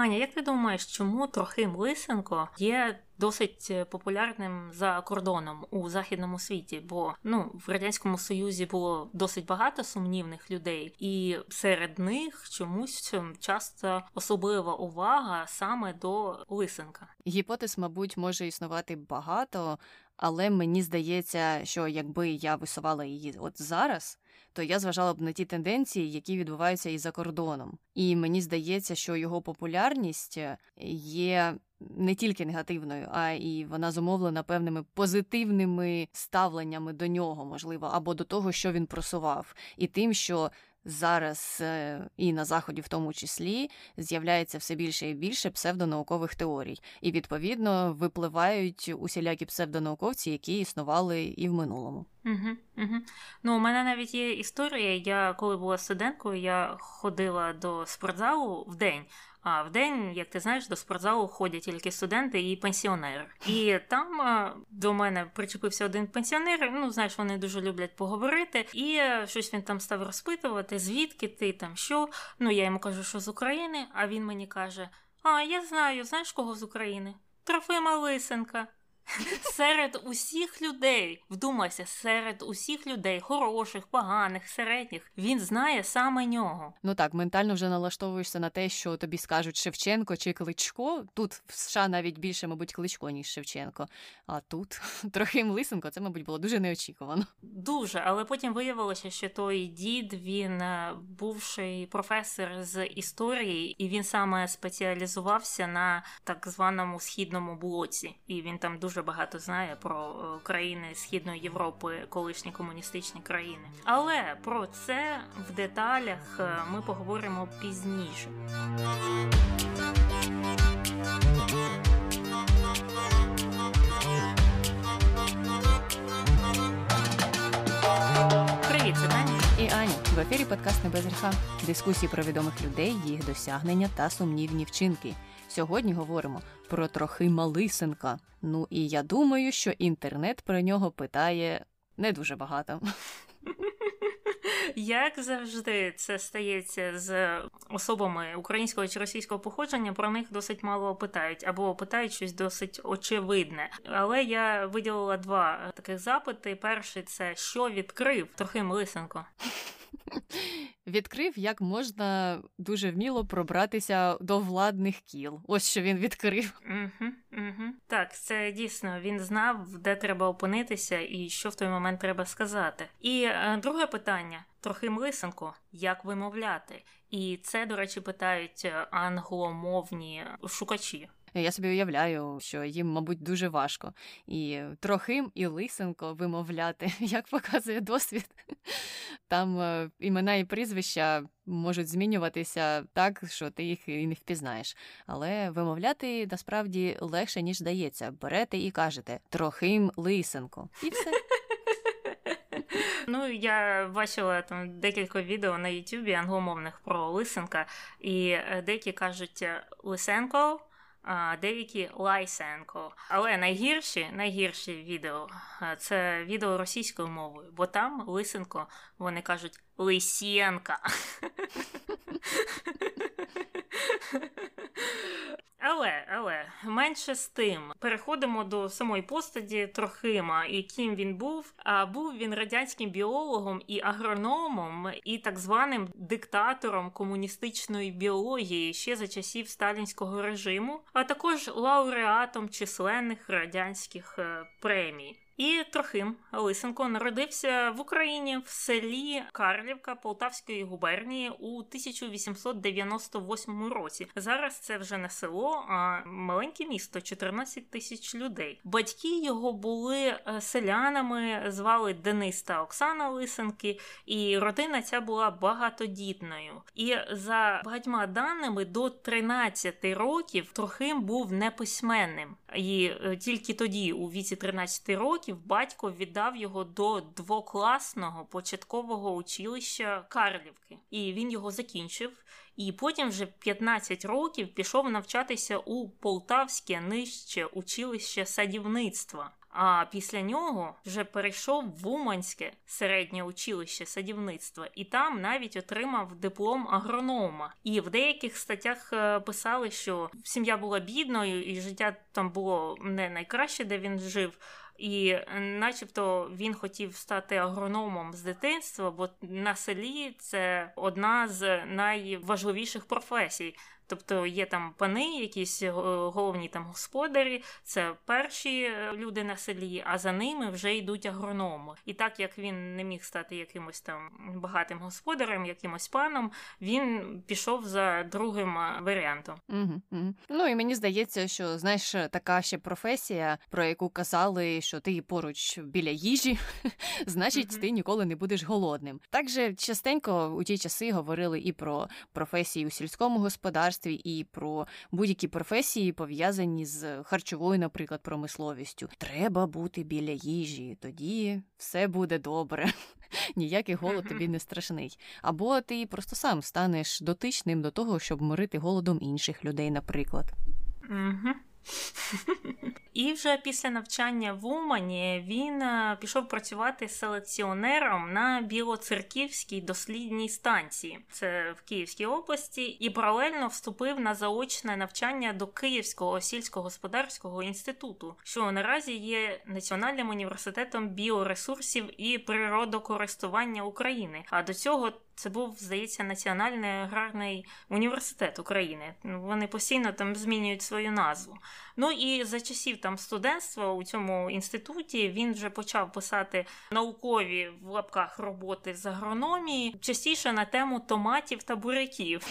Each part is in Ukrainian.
Аня, як ти думаєш, чому Трохим Лисенко є досить е, популярним за кордоном у західному світі? Бо ну в радянському союзі було досить багато сумнівних людей, і серед них чомусь часто особлива увага саме до Лисенка. Гіпотез, мабуть, може існувати багато, але мені здається, що якби я висувала її от зараз, то я зважала б на ті тенденції, які відбуваються і за кордоном. І мені здається, що його популярність є. Не тільки негативною, а і вона зумовлена певними позитивними ставленнями до нього, можливо, або до того, що він просував, і тим, що зараз е, і на заході, в тому числі, з'являється все більше і більше псевдонаукових теорій, і відповідно випливають усілякі псевдонауковці, які існували і в минулому. Угу, угу. Ну, у мене навіть є історія. Я коли була студенткою, я ходила до спортзалу в день. А в день, як ти знаєш, до спортзалу ходять тільки студенти і пенсіонери. І там а, до мене причепився один пенсіонер. Ну, знаєш, вони дуже люблять поговорити. І а, щось він там став розпитувати, звідки ти там що. Ну, я йому кажу, що з України, а він мені каже: А, я знаю, знаєш кого з України? Трофима Лисенка. Серед усіх людей, вдумайся, серед усіх людей, хороших, поганих, середніх, він знає саме нього. Ну так, ментально вже налаштовуєшся на те, що тобі скажуть Шевченко чи Кличко. Тут в США навіть більше, мабуть, Кличко, ніж Шевченко. А тут трохи Лисенко, це, мабуть, було дуже неочікувано. Дуже, але потім виявилося, що той дід він е, бувший професор з історії, і він саме спеціалізувався на так званому східному блоці, і він там дуже дуже багато знає про е, країни Східної Європи, колишні комуністичні країни. Але про це в деталях е, ми поговоримо пізніше. Привіт, це Таня. і Аня. В ефірі подкаст «Не без гріха» дискусії про відомих людей, їх досягнення та сумнівні вчинки. Сьогодні говоримо про трохи Малисенка. Ну і я думаю, що інтернет про нього питає не дуже багато. Як завжди це стається з особами українського чи російського походження, про них досить мало питають або питають щось досить очевидне. Але я виділила два таких запити. Перший це що відкрив Трохим Лисенко. Відкрив, як можна дуже вміло пробратися до владних кіл. Ось що він відкрив. Так, це дійсно він знав, де треба опинитися і що в той момент треба сказати. І е, друге питання: Трохим Лисенко, як вимовляти? І це, до речі, питають е, англомовні шукачі. Я собі уявляю, що їм, мабуть, дуже важко. І Трохим і Лисенко вимовляти, як показує досвід. Там е, імена і прізвища можуть змінюватися так, що ти їх і не впізнаєш. Але вимовляти насправді легше, ніж здається. Берете і кажете Трохим Лисенко. І все. Ну, я бачила там декілька відео на Ютубі англомовних про Лисенка, і е, деякі кажуть Лисенко деякі Лайсенко. Але найгірші найгірші відео це відео російською мовою, бо там Лисенко вони кажуть Лисєнка. Але, але менше з тим, переходимо до самої постаті Трохима, і ким він був. А був він радянським біологом і агрономом, і так званим диктатором комуністичної біології ще за часів сталінського режиму, а також лауреатом численних радянських е, премій. І Трохим Лисенко народився в Україні в селі Карлівка Полтавської губернії у 1898 році. Зараз це вже не село, а маленьке місто 14 тисяч людей. Батьки його були е, селянами, звали Денис та Оксана Лисенки, і родина ця була багатодітною. І за багатьма даними до 13 років Трохим був неписьменним. І е, тільки тоді, у віці 13 років батько віддав його до двокласного початкового училища Карлівки, і він його закінчив. І потім вже 15 років пішов навчатися у Полтавське нижче училище садівництва. А після нього вже перейшов в Уманське середнє училище садівництва і там навіть отримав диплом агронома. І в деяких статтях е, писали, що сім'я була бідною, і життя там було не найкраще, де він жив. І, начебто, він хотів стати агрономом з дитинства, бо на селі це одна з найважливіших професій. Тобто є там пани, якісь е, головні там господарі, це перші е, люди на селі, а за ними вже йдуть агрономи. І так як він не міг стати якимось там багатим господарем, якимось паном, він пішов за другим е, варіантом. Угу, угу. Ну і мені здається, що знаєш, така ще професія, про яку казали, що ти поруч біля їжі, значить, угу. ти ніколи не будеш голодним. Також частенько у ті часи говорили і про професії у сільському господарстві господарстві і про будь-які професії, пов'язані з харчовою, наприклад, промисловістю. Треба бути біля їжі, тоді все буде добре. Ніякий голод тобі не страшний. Або ти просто сам станеш дотичним до того, щоб морити голодом інших людей, наприклад. І вже після навчання в Умані він е, пішов працювати селекціонером на Білоцерківській дослідній станції, це в Київській області, і паралельно вступив на заочне навчання до Київського сільськогосподарського інституту, що наразі є Національним університетом біоресурсів і природокористування України. А до цього це був, здається, Національний аграрний університет України. Ну, вони постійно там змінюють свою назву. Ну і за часів там студентства у цьому інституті він вже почав писати наукові в лапках роботи з агрономії, частіше на тему томатів та буряків.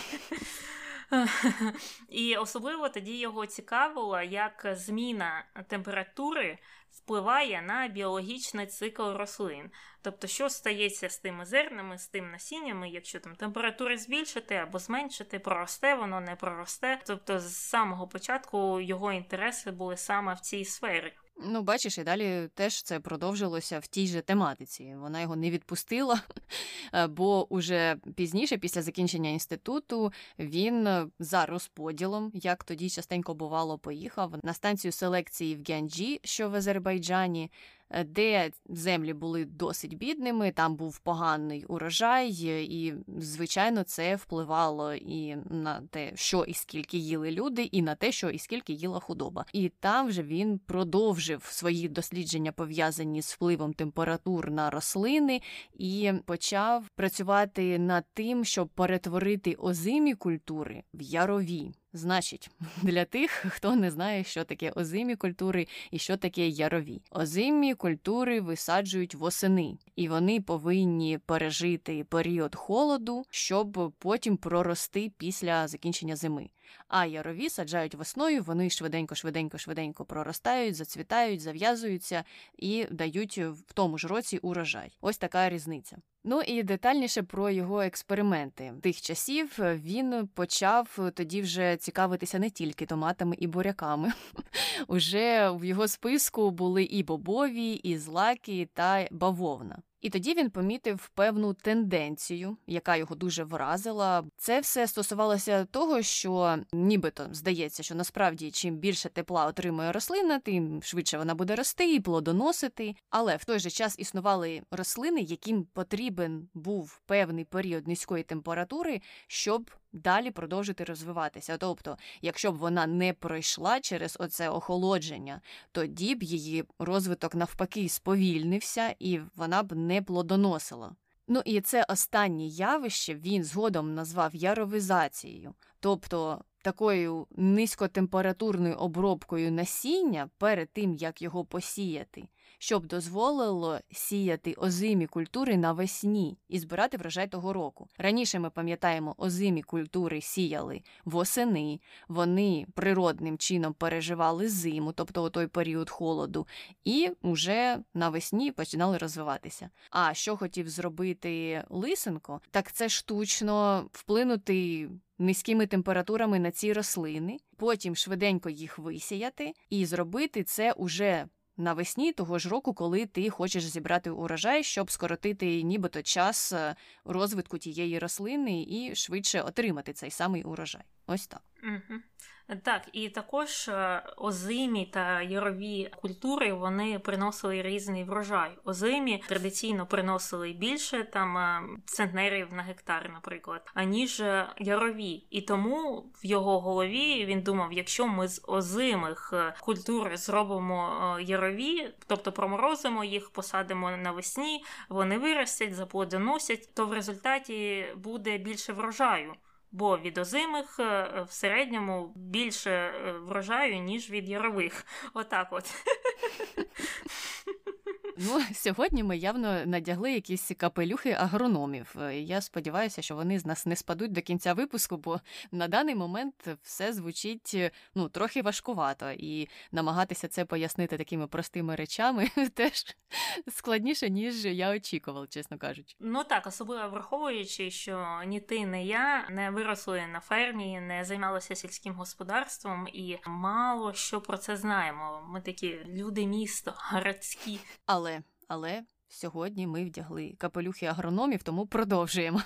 І особливо тоді його цікавило, як зміна температури впливає на біологічний цикл рослин. Тобто, що стається з тими зернами, з тим насіннями, якщо там температури збільшити або зменшити, проросте воно, не проросте. Тобто, з самого початку його інтереси були саме в цій сфері. Ну, бачиш, і далі теж це продовжилося в тій же тематиці. Вона його не відпустила, е, бо уже пізніше, після закінчення інституту, він е, за розподілом, як тоді частенько бувало, поїхав на станцію селекції в Гянджі, що в Азербайджані. Е, де землі були досить бідними, там був поганий урожай, і, звичайно, це впливало і на те, що і скільки їли люди, і на те, що і скільки їла худоба. І там вже він продовжив свої дослідження пов'язані з впливом температур на рослини і почав працювати над тим, щоб перетворити озимі культури в ярові. Значить, для тих, хто не знає, що таке озимі культури і що таке ярові. Озимі культури висаджують восени, і вони повинні пережити період холоду, щоб потім прорости після закінчення зими. А ярові саджають весною, вони швиденько, швиденько, швиденько проростають, зацвітають, зав'язуються і дають в тому ж році урожай. Ось така різниця. Ну і детальніше про його експерименти тих часів він почав тоді вже цікавитися не тільки томатами і буряками. Уже в його списку були і бобові, і злаки та бавовна. І тоді він помітив певну тенденцію, яка його дуже вразила. Це все стосувалося того, що нібито здається, що насправді чим більше тепла отримує рослина, тим швидше вона буде рости і плодоносити. Але в той же час існували рослини, яким потрібен був певний період низької температури, щоб далі продовжити розвиватися. Тобто, якщо б вона не пройшла через оце охолодження, тоді б її розвиток навпаки сповільнився і вона б не плодоносила. Ну і це останнє явище він згодом назвав яровизацією, тобто такою низькотемпературною обробкою насіння перед тим, як його посіяти щоб дозволило сіяти озимі культури навесні і збирати врожай того року. Раніше ми пам'ятаємо, озимі культури сіяли восени, вони природним чином переживали зиму, тобто той період холоду, і вже навесні починали розвиватися. А що хотів зробити Лисенко, так це штучно вплинути. Низькими температурами на ці рослини, потім швиденько їх висіяти і зробити це уже навесні того ж року, коли ти хочеш зібрати урожай, щоб скоротити нібито час е, розвитку тієї рослини і швидше отримати цей самий урожай. Ось так. Угу. Так, і також е, озимі та ярові культури вони приносили різний врожай. Озимі традиційно приносили більше там е, центнерів на гектар, наприклад, аніж е, ярові. І тому в його голові він думав: якщо ми з озимих культур зробимо ярові, тобто проморозимо їх, посадимо навесні, вони виростять, заплодоносять, то в результаті буде більше врожаю бо від озимих е, в середньому більше е, врожаю, ніж від ярових. Отак от. Ну, сьогодні ми явно надягли якісь капелюхи агрономів. Е, я сподіваюся, що вони з нас не спадуть до кінця випуску, бо на даний момент все звучить ну трохи важкувато, і намагатися це пояснити такими простими речами теж складніше, ніж я очікував, чесно кажучи. Ну так, особливо враховуючи, що ні ти, ні я не виросли на фермі, не займалися сільським господарством і мало що про це знаємо. Ми такі люди місто, городські. Але але Сьогодні ми вдягли капелюхи агрономів, тому продовжуємо.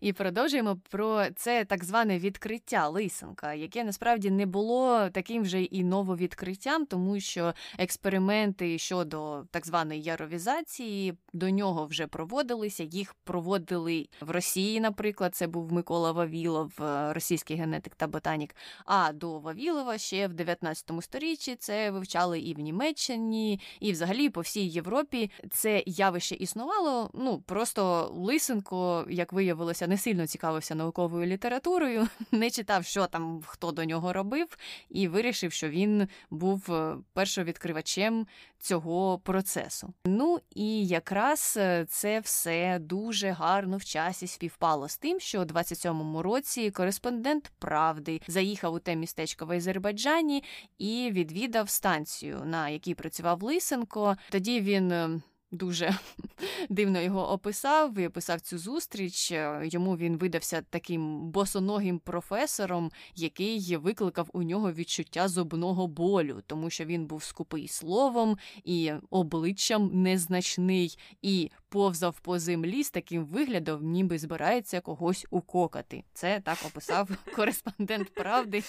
І продовжуємо про це так зване відкриття лисенка, яке насправді не було таким вже і нововідкриттям, тому що експерименти щодо так званої яровізації до нього вже проводилися. Їх проводили в Росії, наприклад, це був Микола Вавілов, е, російський генетик та ботанік. А до Вавілова ще в 19 сторіччі це вивчали і в Німеччині, і взагалі по всій Європі. Це явище існувало. Ну просто Лисенко, як виявилося, не сильно цікавився науковою літературою, не читав, що там хто до нього робив, і вирішив, що він був е, першовідкривачем цього процесу. Ну і якраз е, це все дуже гарно в часі співпало з тим, що у 27-му році кореспондент правди заїхав у те містечко в Азербайджані і відвідав станцію, на якій працював Лисенко. Тоді він. Дуже дивно його описав і описав цю зустріч. Е, йому він видався таким босоногим професором, який викликав у нього відчуття зубного болю, тому що він був скупий словом і обличчям незначний, і повзав по землі з таким виглядом, ніби збирається когось укокати. Це так описав кореспондент правди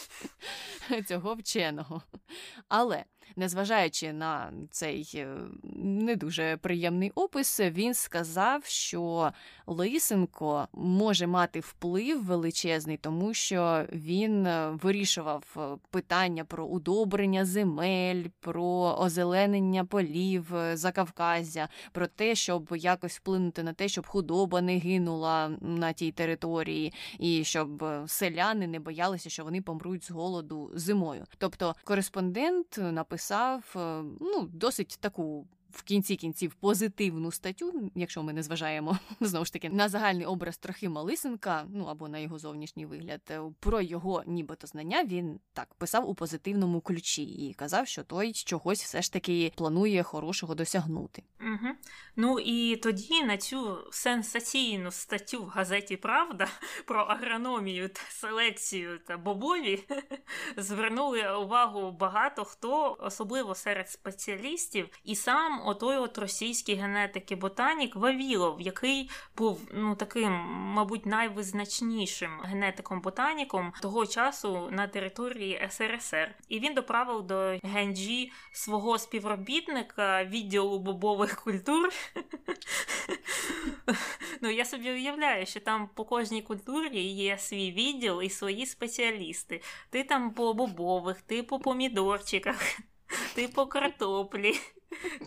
цього вченого. Але незважаючи на цей е, не дуже приємний опис, він сказав, що Лисенко може мати вплив величезний, тому що він е, вирішував е, питання про удобрення земель, про озеленення полів Закавказя, про те, щоб якось вплинути на те, щоб худоба не гинула на тій території, і щоб селяни не боялися, що вони помруть з голоду зимою. Тобто кореспондент написав написав е, ну, досить таку в кінці кінців позитивну статтю, якщо ми не зважаємо знову ж таки на загальний образ Трохима Лисенка, ну або на його зовнішній вигляд, е, про його нібито знання він так писав у позитивному ключі і казав, що той чогось все ж таки планує хорошого досягнути. Угу. Ну і тоді на цю сенсаційну статтю в газеті Правда про агрономію та селекцію та бобові звернули увагу багато хто, особливо серед спеціалістів, і сам отой от російський генетик і ботанік Вавілов, який був ну таким, мабуть, найвизначнішим генетиком-ботаніком того часу на території СРСР. І він доправив до Генджі свого співробітника відділу бобових культур. Ну, я собі уявляю, що там по кожній культурі є свій відділ і свої спеціалісти. Ти там по бобових, ти по помідорчиках, ти по картоплі.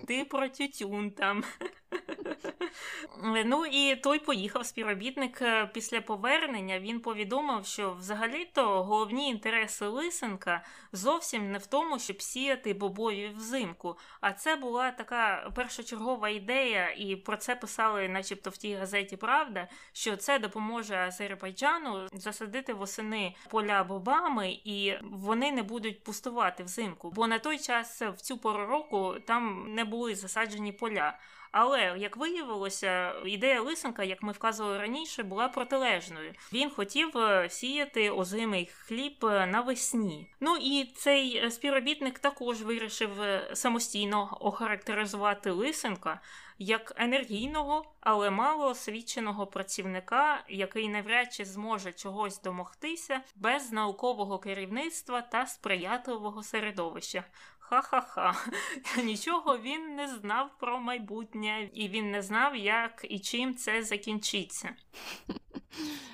Ти про тютюн там. Ну і той поїхав співробітник е, після повернення. Він повідомив, що взагалі-то головні інтереси Лисенка зовсім не в тому, щоб сіяти бобові взимку. А це була така першочергова ідея, і про це писали, начебто, в тій газеті Правда, що це допоможе Азербайджану засадити восени поля бобами, і вони не будуть пустувати взимку. Бо на той час в цю пору року там не були засаджені поля. Але як виявилося, ідея лисенка, як ми вказували раніше, була протилежною. Він хотів е, сіяти озимий хліб е, навесні. Ну і цей співробітник також вирішив самостійно охарактеризувати лисенка як енергійного, але мало освіченого працівника, який навряд чи зможе чогось домогтися без наукового керівництва та сприятливого середовища. Ха-ха-ха. Нічого він не знав про майбутнє, і він не знав, як і чим це закінчиться.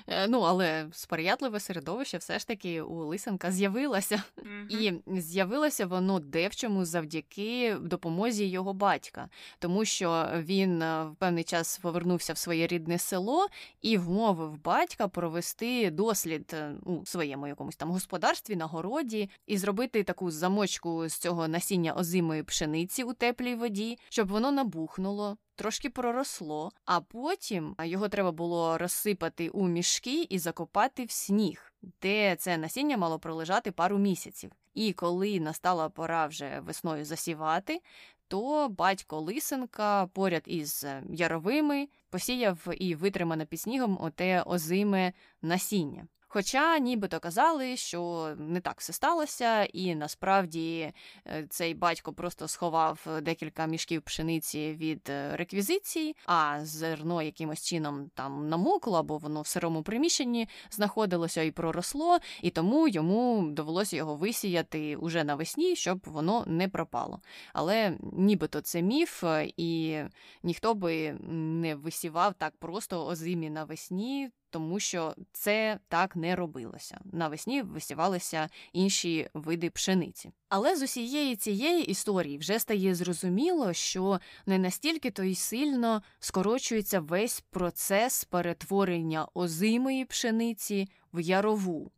Е, ну, але сприятливе середовище все ж таки у Лисенка з'явилося. Mm-hmm. І з'явилося воно девчому завдяки допомозі його батька, тому що він е, в певний час повернувся в своє рідне село і вмовив батька провести дослід е, у своєму якомусь там господарстві на городі і зробити таку замочку з цього насіння озимої пшениці у теплій воді, щоб воно набухнуло трошки проросло, а потім його треба було розсипати у мішки і закопати в сніг, де це насіння мало пролежати пару місяців. І коли настала пора вже весною засівати, то батько Лисенка поряд із яровими посіяв і витримане під снігом оте озиме насіння. Хоча нібито казали, що не так все сталося, і насправді е, цей батько просто сховав декілька мішків пшениці від е, реквізиції, а зерно якимось чином там намокло, або воно в сирому приміщенні знаходилося і проросло, і тому йому довелося його висіяти уже навесні, щоб воно не пропало. Але нібито це міф, е, і ніхто би не висівав так просто озимі навесні тому що це так не робилося. Навесні висівалися інші види пшениці. Але з усієї цієї історії вже стає зрозуміло, що не настільки то й сильно скорочується весь процес перетворення озимої пшениці в ярову.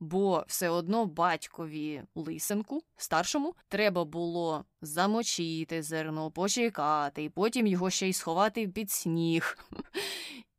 Бо все одно батькові лисенку старшому треба було замочити зерно, почекати, і потім його ще й сховати під сніг,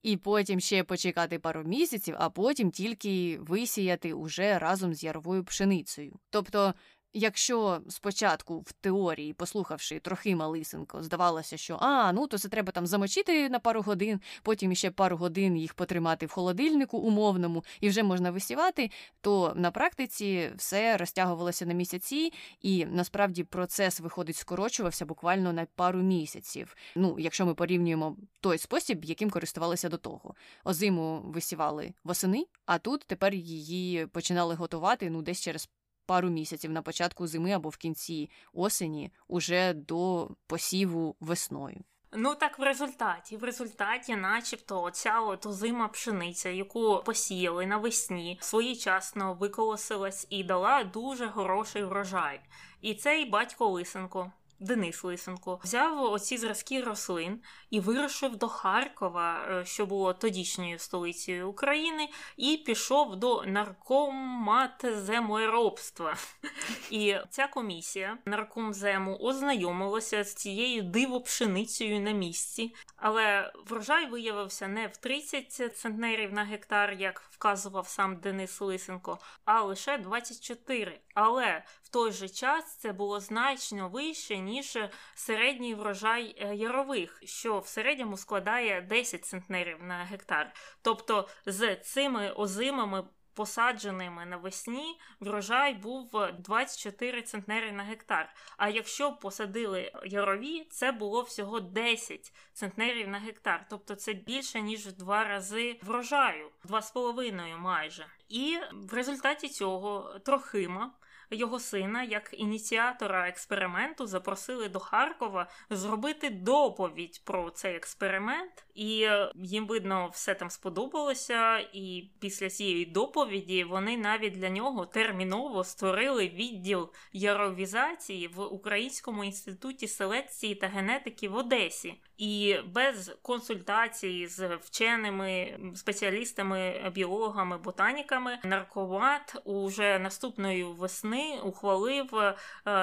і потім ще почекати пару місяців, а потім тільки висіяти уже разом з яровою пшеницею. Тобто Якщо спочатку в теорії, послухавши трохи Малисенко, здавалося, що а, ну то це треба там замочити на пару годин, потім ще пару годин їх потримати в холодильнику умовному і вже можна висівати, то на практиці все розтягувалося на місяці, і насправді процес виходить, скорочувався буквально на пару місяців. Ну, якщо ми порівнюємо той спосіб, яким користувалися до того. Озиму висівали восени, а тут тепер її починали готувати ну десь через пару місяців на початку зими або в кінці осені, уже до посіву весною. Ну так в результаті, в результаті, начебто, оця от озима пшениця, яку посіяли навесні, своєчасно виколосилась і дала дуже хороший врожай. І цей батько Лисенко Денис Лисенко взяв оці зразки рослин і вирушив до Харкова, е, що було тодішньою столицею України, і пішов до наркоматземоробства. І ця комісія наркомзему ознайомилася з цією дивопшеницею на місці, але врожай виявився не в 30 центнерів на гектар, як вказував сам Денис Лисенко, а лише 24. Але в той же час це було значно вище, ніж середній врожай е, ярових, що в середньому складає 10 центнерів на гектар. Тобто з цими озимами посадженими навесні врожай був 24 центнери на гектар. А якщо посадили ярові, це було всього 10 центнерів на гектар. Тобто це більше ніж в два рази врожаю, два з половиною майже. І в результаті цього Трохима його сина, як ініціатора експерименту, запросили до Харкова зробити доповідь про цей експеримент, і е, їм видно, все там сподобалося. І після цієї доповіді вони навіть для нього терміново створили відділ яровізації в Українському інституті селекції та генетики в Одесі. І без консультації з вченими спеціалістами, біологами, ботаніками, наркомат уже наступної весни ухвалив, е,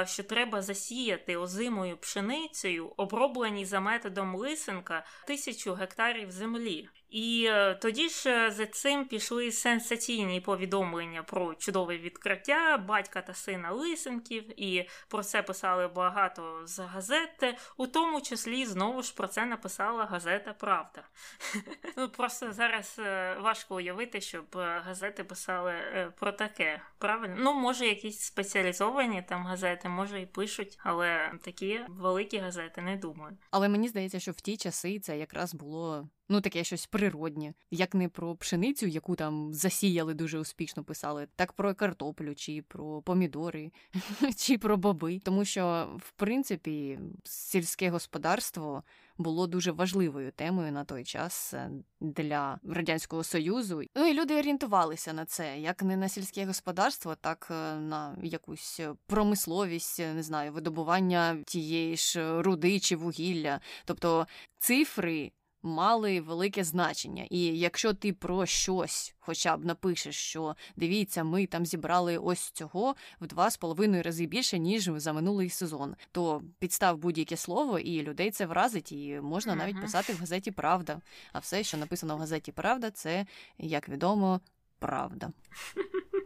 що треба засіяти озимою пшеницею, оброблені за методом лисенка тисячу гектарів землі. І е, тоді ж е, за цим пішли сенсаційні повідомлення про чудове відкриття батька та сина Лисенків, і про це писали багато з газет, у тому числі знову ж про це написала газета Правда. Ну Просто зараз е, важко уявити, щоб газети писали про таке. Правильно? Ну, може, якісь спеціалізовані там газети, може і пишуть, але такі великі газети не думаю. Але мені здається, що в ті часи це якраз було ну таке щось природнє, як не про пшеницю, яку там засіяли дуже успішно писали, так про картоплю, чи про помідори, чи про боби. Тому що, в принципі, сільське господарство було дуже важливою темою на той час е, для радянського союзу. Ну і люди орієнтувалися на це, як не на сільське господарство, так е, на якусь промисловість, не знаю, видобування тієї ж руди чи вугілля, тобто цифри мали велике значення. І якщо ти про щось хоча б напишеш, що дивіться, ми там зібрали ось цього в два з половиною рази більше, ніж за минулий сезон, то підстав будь-яке слово, і людей це вразить, і можна навіть писати в газеті Правда. А все, що написано в газеті Правда, це як відомо правда.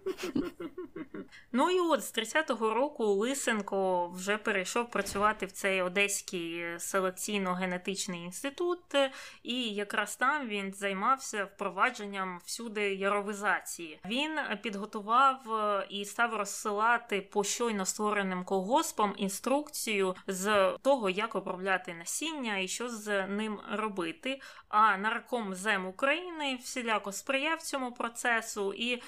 Ну і от з 30-го року Лисенко вже перейшов працювати в цей Одеський селекційно-генетичний інститут, і якраз там він займався впровадженням всюди яровизації. Він підготував е, і став розсилати по щойно створеним колгоспам інструкцію з того, як обробляти насіння і що з ним робити. А нарком зем України всіляко сприяв цьому процесу і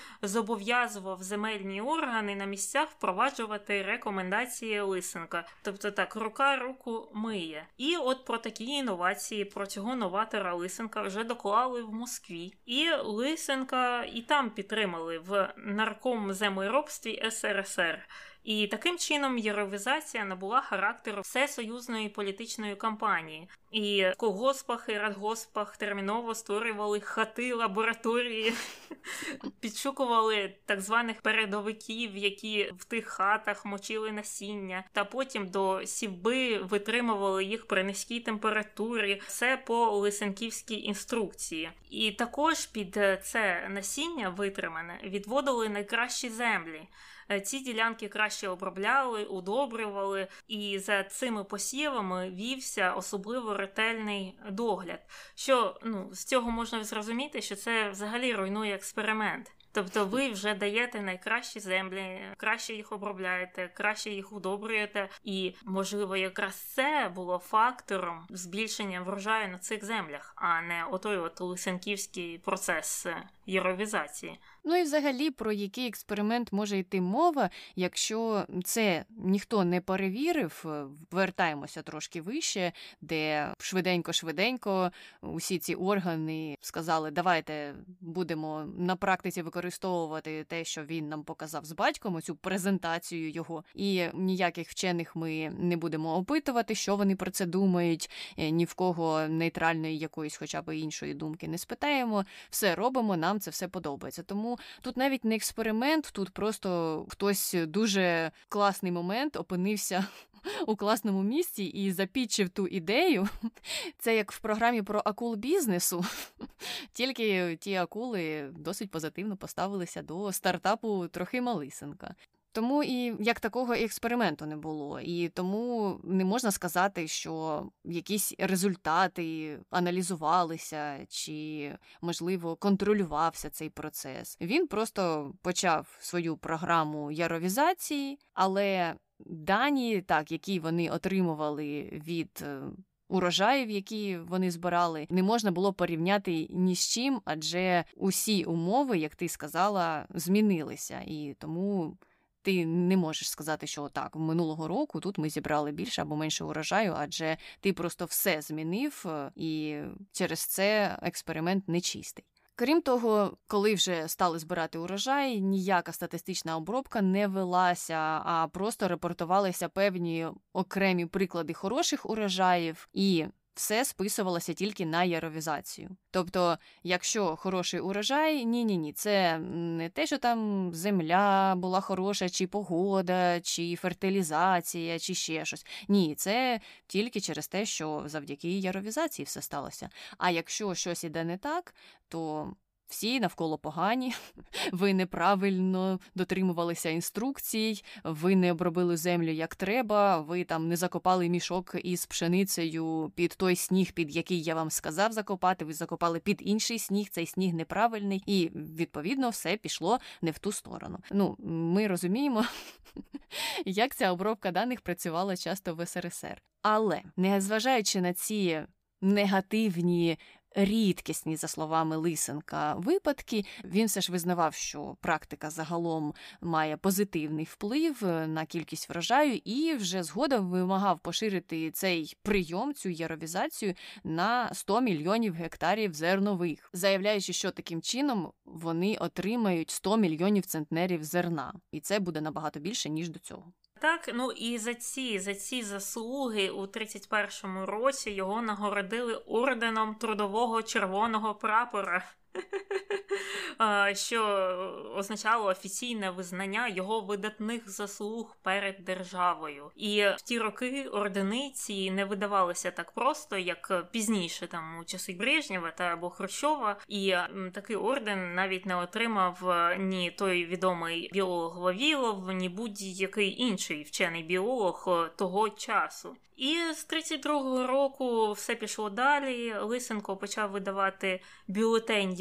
зобов'язував земельні органи на місцях впроваджувати рекомендації Лисенка. Тобто так, рука руку миє. І от про такі інновації, про цього новатора Лисенка вже доклали в Москві. І Лисенка і там підтримали в нарком землеробстві СРСР. І таким чином євровізація набула характеру всесоюзної політичної кампанії. І в колгоспах і радгоспах терміново створювали хати лабораторії, підшукували так званих передовиків, які в тих хатах мочили насіння, та потім до сівби витримували їх при низькій температурі, все по лисенківській інструкції. І також під це насіння витримане відводили найкращі землі. Е, ці ділянки краще обробляли, удобрювали, і за цими посівами вівся особливо ретельний догляд. Що ну з цього можна зрозуміти, що це взагалі руйнує експеримент. Тобто ви вже даєте найкращі землі, краще їх обробляєте, краще їх удобрюєте, і можливо, якраз це було фактором збільшення врожаю на цих землях, а не отой от лисенківський процес єровізації. Ну і взагалі про який експеримент може йти мова, якщо це ніхто не перевірив, е, вертаємося трошки вище, де швиденько-швиденько усі ці органи сказали, давайте будемо на практиці використовувати те, що він нам показав з батьком, оцю презентацію його, і ніяких вчених ми не будемо опитувати, що вони про це думають, е, ні в кого нейтральної якоїсь, хоча б іншої думки не спитаємо. Все робимо, нам це все подобається. Тому тут навіть не експеримент, тут просто хтось дуже класний момент опинився. У класному місці і запічив ту ідею. Це як в програмі про акул бізнесу, тільки ті акули досить позитивно поставилися до стартапу трохи Малисенка. Тому і як такого експерименту не було, і тому не можна сказати, що якісь результати аналізувалися чи, можливо, контролювався цей процес. Він просто почав свою програму яровізації, але дані, так, які вони отримували від. Е, урожаїв, які вони збирали, не можна було порівняти ні з чим, адже усі умови, як ти сказала, змінилися, і тому ти не можеш сказати, що так, минулого року тут ми зібрали більше або менше урожаю, адже ти просто все змінив, е, і через це експеримент нечистий. Крім того, коли вже стали збирати урожай, ніяка статистична обробка не велася, а просто репортувалися певні окремі приклади хороших урожаїв, і все списувалося тільки на яровізацію. Тобто, якщо хороший урожай, ні, ні, ні, це не те, що там земля була хороша, чи погода, чи фертилізація, чи ще щось. Ні, це тільки через те, що завдяки яровізації все сталося. А якщо щось іде не так, то всі навколо погані, ви неправильно дотримувалися інструкцій, ви не обробили землю як треба, ви там не закопали мішок із пшеницею під той сніг, під який я вам сказав закопати. Ви закопали під інший сніг, цей сніг неправильний, і відповідно все пішло не в ту сторону. Ну, ми розуміємо, як ця обробка даних працювала часто в СРСР. Але незважаючи на ці негативні рідкісні, за словами Лисенка, випадки. Він все ж визнавав, що практика загалом має позитивний вплив на кількість врожаю, і вже згодом вимагав поширити цей прийом, цю яровізацію на 100 мільйонів гектарів зернових, заявляючи, що таким чином вони отримають 100 мільйонів центнерів зерна, і це буде набагато більше ніж до цього. Так, ну і за ці за ці заслуги у 31-му році його нагородили орденом трудового червоного прапора. що означало офіційне визнання його видатних заслуг перед державою. І в ті роки ординиці не видавалися так просто, як пізніше, там у часи Брежнєва та або Хрущова. І такий орден навіть не отримав е, ні той відомий біолог Вавілов, ні будь-який інший вчений біолог е, того часу. І з 32-го року все пішло далі. Лисенко почав видавати бюлетень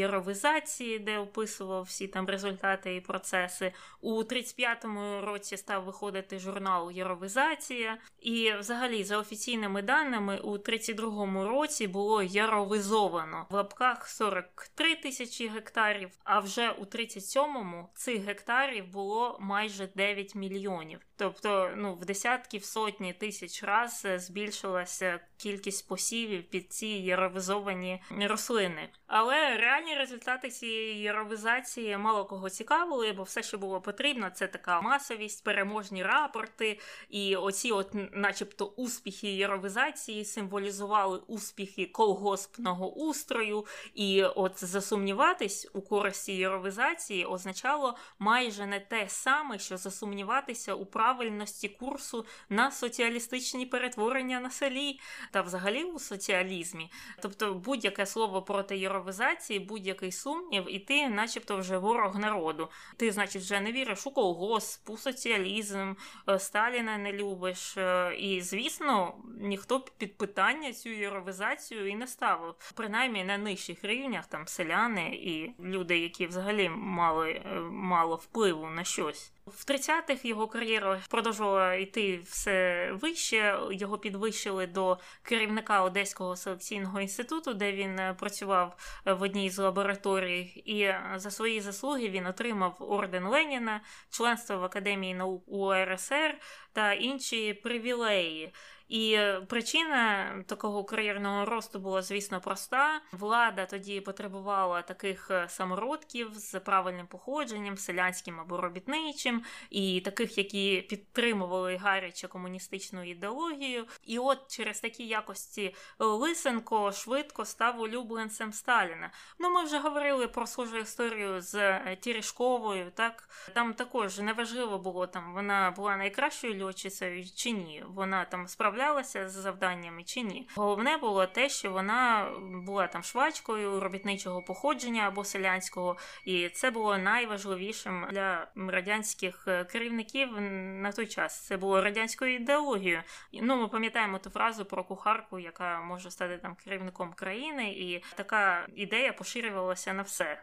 яровизації, де описував всі там результати і процеси. У 35-му році став виходити журнал Яровизація. І, взагалі, за офіційними даними, у 32-му році було яровизовано в лапках 43 тисячі гектарів. А вже у 37-му цих гектарів було майже 9 мільйонів. Тобто, ну в десятки, в сотні тисяч раз збільшилася кількість посівів під ці яровизовані рослини. Але реальні результати цієї яровизації мало кого цікавили, бо все, що було потрібно, це така масовість, переможні рапорти, і оці, от, начебто, успіхи яровизації символізували успіхи колгоспного устрою, і от засумніватись у користі яровизації означало майже не те саме, що засумніватися у правильності курсу на соціалістичні перетворення на селі та взагалі у соціалізмі. Тобто будь-яке слово проти єровизації, будь-який сумнів, і ти, начебто, вже ворог народу. Ти, значить, вже не віриш у колгосп, у соціалізм, е, Сталіна не любиш. Е, і, звісно, ніхто під питання цю єровизацію і не ставив. Принаймні на нижчих рівнях там селяни і люди, які взагалі мали е, мало впливу на щось. В 30-х його кар'єра продовжувала йти все вище. Його підвищили до керівника Одеського селекційного інституту, де він е, працював е, в одній з лабораторій. І е, за свої заслуги він отримав орден Леніна, членство в Академії наук УРСР та інші привілеї. І е, причина такого кар'єрного росту була, звісно, проста. Влада тоді потребувала таких е, самородків з правильним походженням, селянським або робітничим, і таких, які підтримували гаряче комуністичну ідеологію. І от через такі якості Лисенко швидко став улюбленцем Сталіна. Ну, ми вже говорили про схожу історію з е, Тірішковою. Так там також неважливо було там, вона була найкращою льотчицею чи ні. Вона там справляла справлялася з завданнями чи ні. Головне було те, що вона була там швачкою робітничого походження або селянського, і це було найважливішим для радянських е, керівників на той час. Це було радянською ідеологією. Ну, ми пам'ятаємо ту фразу про кухарку, яка може стати там керівником країни, і така ідея поширювалася на все.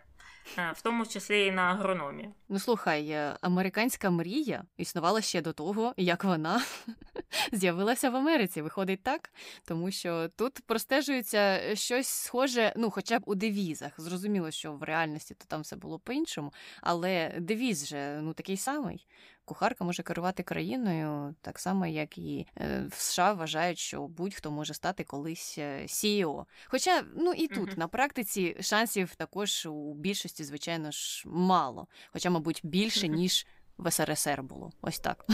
Е, в тому числі і на агрономі. Ну слухай, е, американська мрія існувала ще до того, як вона з'явилася в Америці. Виходить так, тому що тут простежується щось схоже, ну, хоча б у девізах. Зрозуміло, що в реальності то там все було по-іншому, але девіз же ну такий самий кухарка може керувати країною так само, як і е, в США вважають, що будь-хто може стати колись CEO. Хоча, ну і тут uh-huh. на практиці шансів також у більшості, звичайно ж, мало, хоча, мабуть, більше ніж в СРСР було. Ось так.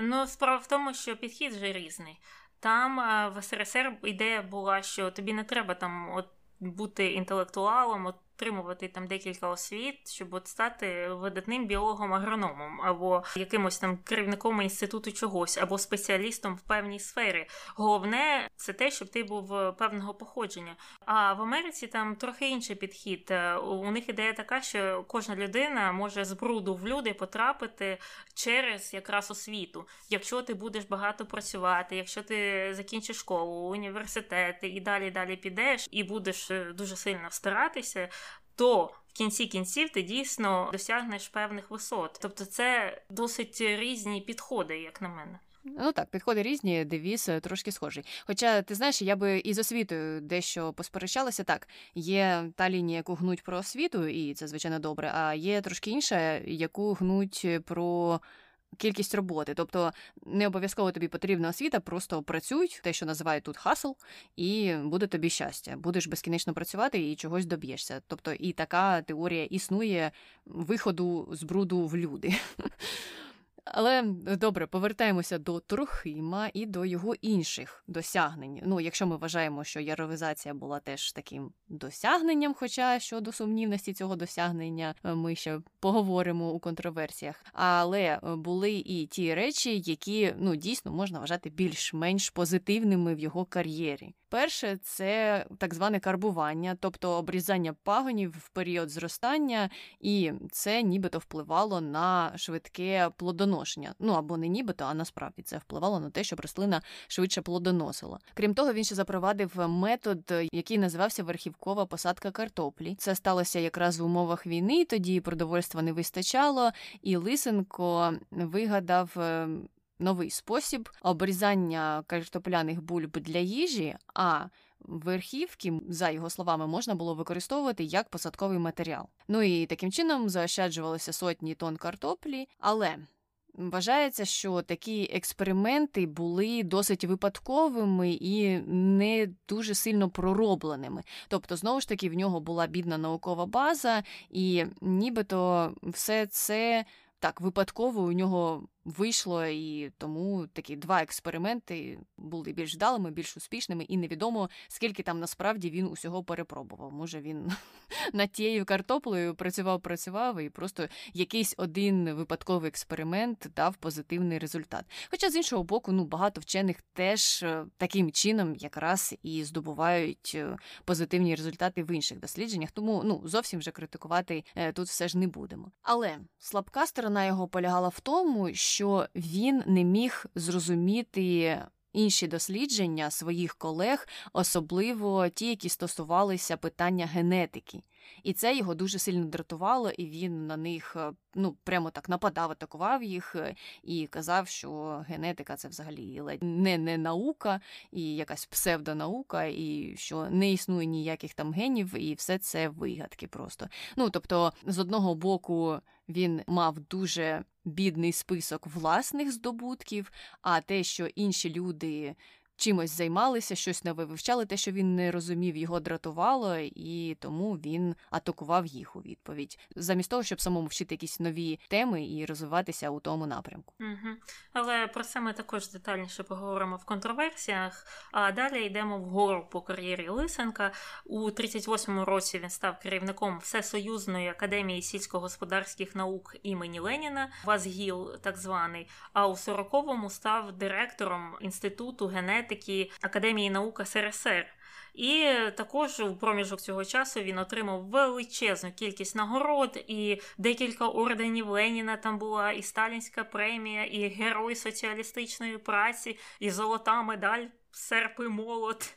Ну, справа в тому, що підхід вже різний. Там в СРСР ідея була, що тобі не треба там от бути інтелектуалом, от отримувати там декілька освіт, щоб от стати видатним біологом-агрономом, або якимось там керівником інституту чогось, або спеціалістом в певній сфері. Головне це те, щоб ти був е, певного походження. А в Америці там трохи інший підхід. Е, у них ідея така, що кожна людина може з бруду в люди потрапити через якраз освіту. Якщо ти будеш багато працювати, якщо ти закінчиш школу, університет і далі далі підеш, і будеш е, дуже сильно старатися, то в кінці кінців ти дійсно досягнеш певних висот. Тобто, це досить різні підходи, як на мене. Ну так, підходи різні, девіз е, трошки схожий. Хоча ти знаєш, я би із освітою дещо посперечалася. Так, є та лінія, яку гнуть про освіту, і це звичайно добре. А є трошки інша, яку гнуть про кількість роботи. Тобто не обов'язково тобі потрібна освіта, просто працюй, те, що називають тут хасл, і буде тобі щастя. Будеш безкінечно працювати і чогось доб'єшся. Тобто і така теорія існує виходу з бруду в люди. Але добре, повертаємося до Трохима і до його інших досягнень. Ну, якщо ми вважаємо, що яровизація була теж таким досягненням, хоча щодо сумнівності цього досягнення е, ми ще поговоримо у контроверсіях. Але е, були і ті речі, які ну дійсно можна вважати більш-менш позитивними в його кар'єрі. Перше, це так зване карбування, тобто обрізання пагонів в період зростання, і це нібито впливало на швидке плодоношення. Ну або не нібито, а насправді це впливало на те, щоб рослина швидше плодоносила. Крім того, він ще запровадив метод, який називався верхівкова посадка картоплі. Це сталося якраз в умовах війни. Тоді продовольства не вистачало, і Лисенко вигадав. Новий спосіб обрізання картопляних бульб для їжі, а верхівки, за його словами, можна було використовувати як посадковий матеріал. Ну і таким чином заощаджувалося сотні тонн картоплі, але. Вважається, що такі експерименти були досить випадковими і не дуже сильно проробленими. Тобто, знову ж таки, в нього була бідна наукова база, і нібито все це так випадково у нього вийшло, і тому такі два експерименти були більш вдалими, більш успішними, і невідомо, скільки там насправді він усього перепробував. Може, він над тією картоплею працював, працював, і просто якийсь один випадковий експеримент дав позитивний результат. Хоча з іншого боку, ну багато вчених теж е, таким чином якраз і здобувають е, позитивні результати в інших дослідженнях, тому ну зовсім вже критикувати е, тут все ж не будемо. Але слабка сторона його полягала в тому, що що він не міг зрозуміти. Інші дослідження своїх колег, особливо ті, які стосувалися питання генетики. І це його дуже сильно дратувало, і він на них е, ну прямо так нападав, атакував їх е, і казав, що генетика це взагалі не, не наука, і якась псевдонаука, і що не існує ніяких там генів, і все це вигадки просто. Ну тобто, з одного боку, він мав дуже бідний список власних здобутків, а те, що інші люди чимось займалися, щось нове вивчали, те, що він не розумів, його дратувало, і тому він атакував їх у відповідь, замість того, щоб самому вчити якісь нові теми і розвиватися у тому напрямку. Угу. Але про це ми також детальніше поговоримо в контроверсіях. А далі йдемо вгору по кар'єрі Лисенка. У 38-му році він став керівником Всесоюзної академії сільськогосподарських наук імені Леніна, Вазгіл, так званий. А у 40-му став директором інституту генетики такі Академії наук СРСР. І також у проміжок цього часу він отримав величезну кількість нагород, і декілька орденів Леніна там була, і Сталінська премія, і Герой соціалістичної праці, і золота медаль серп і молот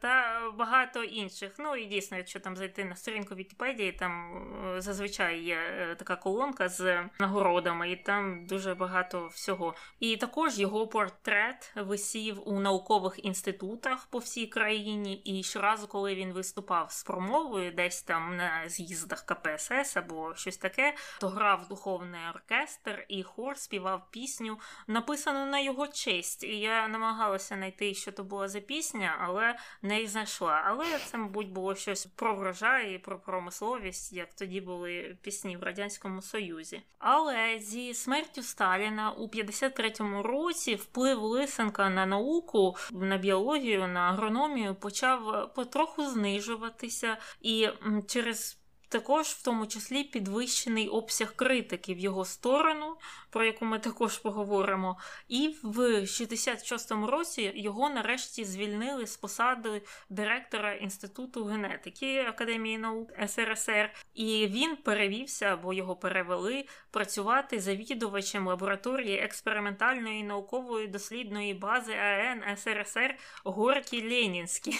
та багато інших. Ну і дійсно, якщо там зайти на сторінку Вікіпедії, там е, зазвичай є е, така колонка з нагородами, і там дуже багато всього. І також його портрет висів у наукових інститутах по всій країні. І щоразу, коли він виступав з промовою, десь там на з'їздах КПСС або щось таке, то грав духовний оркестр і хор співав пісню, написану на його честь. І я намагалася знайти що то була за пісня, але не знайшла. Але це, мабуть, було щось про врожай і про промисловість, як тоді були пісні в Радянському Союзі. Але зі смертю Сталіна у 53-му році вплив Лисенка на науку, на біологію, на агрономію почав потроху знижуватися і через також в тому числі підвищений обсяг критики в його сторону, про яку ми також поговоримо. І в 66-му році його нарешті звільнили з посади директора Інституту генетики Академії наук СРСР, і він перевівся або його перевели працювати завідувачем лабораторії експериментальної наукової дослідної бази АН СРСР Горкі Ленінські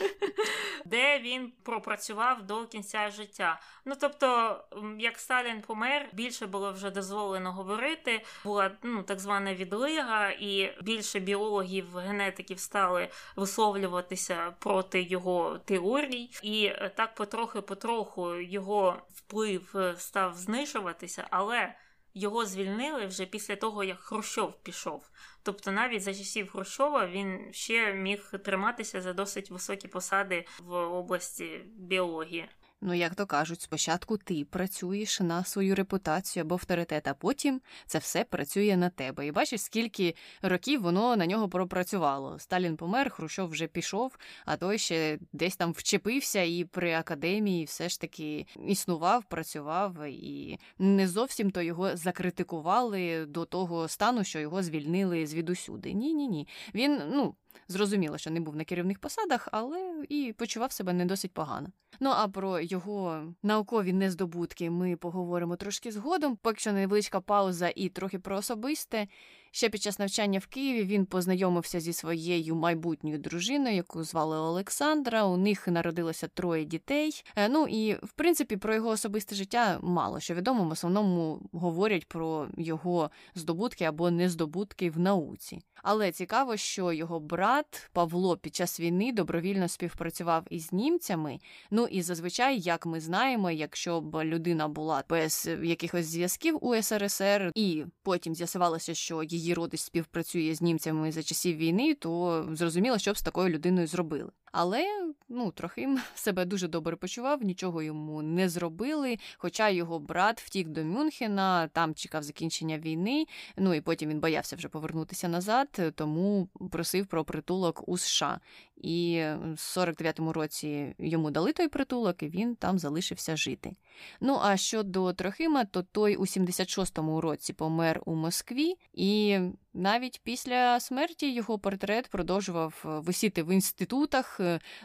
де він пропрацював до кінця життя. Ну тобто, як Сталін помер, більше було вже дозволено говорити. Була ну так звана відлига, і більше біологів, генетиків стали висловлюватися проти його теорій, і так потрохи-потроху його вплив е, став знижуватися, але його звільнили вже після того, як Хрущов пішов. Тобто, навіть за часів Хрущова він ще міг триматися за досить високі посади в області біології. Ну, як то кажуть, спочатку ти працюєш на свою репутацію або авторитет, а потім це все працює на тебе. І бачиш, скільки років воно на нього пропрацювало. Сталін помер, Хрущов вже пішов, а той ще десь там вчепився і при академії все ж таки існував, працював, і не зовсім то його закритикували до того стану, що його звільнили звідусюди. Ні, ні, ні. Він ну. Зрозуміло, що не був на керівних посадах, але і почував себе не досить погано. Ну а про його наукові нездобутки ми поговоримо трошки згодом. Поки що невеличка пауза і трохи про особисте. Ще під час навчання в Києві він познайомився зі своєю майбутньою дружиною, яку звали Олександра. У них народилося троє дітей. Е, ну і в принципі про його особисте життя мало що відомо. В основному говорять про його здобутки або нездобутки в науці. Але цікаво, що його брат Павло під час війни добровільно співпрацював із німцями. Ну і зазвичай, як ми знаємо, якщо б людина була без якихось зв'язків у СРСР, і потім з'ясувалося, що її родич співпрацює з німцями за часів війни, то зрозуміло, що б з такою людиною зробили. Але ну трохи себе дуже добре почував, нічого йому не зробили. Хоча його брат втік до Мюнхена, там чекав закінчення війни. Ну і потім він боявся вже повернутися назад, тому просив про притулок у США. І в 49-му році йому дали той притулок, і він там залишився жити. Ну а щодо Трохима, то той у 76-му році помер у Москві, і навіть після смерті його портрет продовжував висіти в інститутах.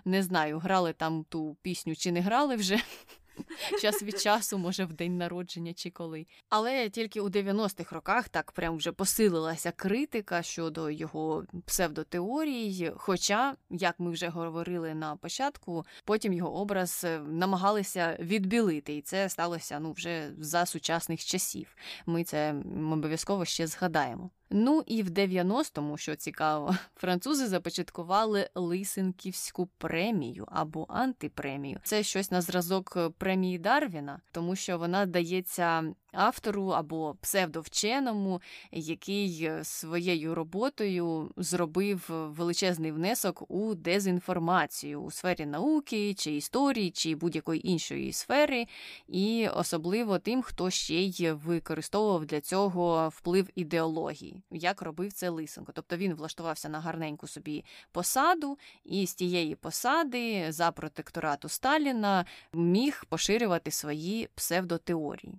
Не знаю, грали там ту пісню чи не грали вже. час від часу, може, в день народження чи коли. Але тільки у 90-х роках так прям вже посилилася критика щодо його псевдотеорій. Хоча, як ми вже говорили на початку, потім його образ е, намагалися відбілити, і це сталося ну вже за сучасних часів. Ми це обов'язково ще згадаємо. Ну і в 90-му, що цікаво, французи започаткували Лисенківську премію або антипремію. Це щось на зразок премії Дарвіна, тому що вона дається автору або псевдовченому, який е, своєю роботою зробив величезний внесок у дезінформацію у сфері науки, чи історії, чи будь-якої іншої сфери, і особливо тим, хто ще й використовував для цього вплив ідеології, як робив це Лисенко. Тобто він влаштувався на гарненьку собі посаду, і з тієї посади за протекторату Сталіна міг поширювати свої псевдотеорії.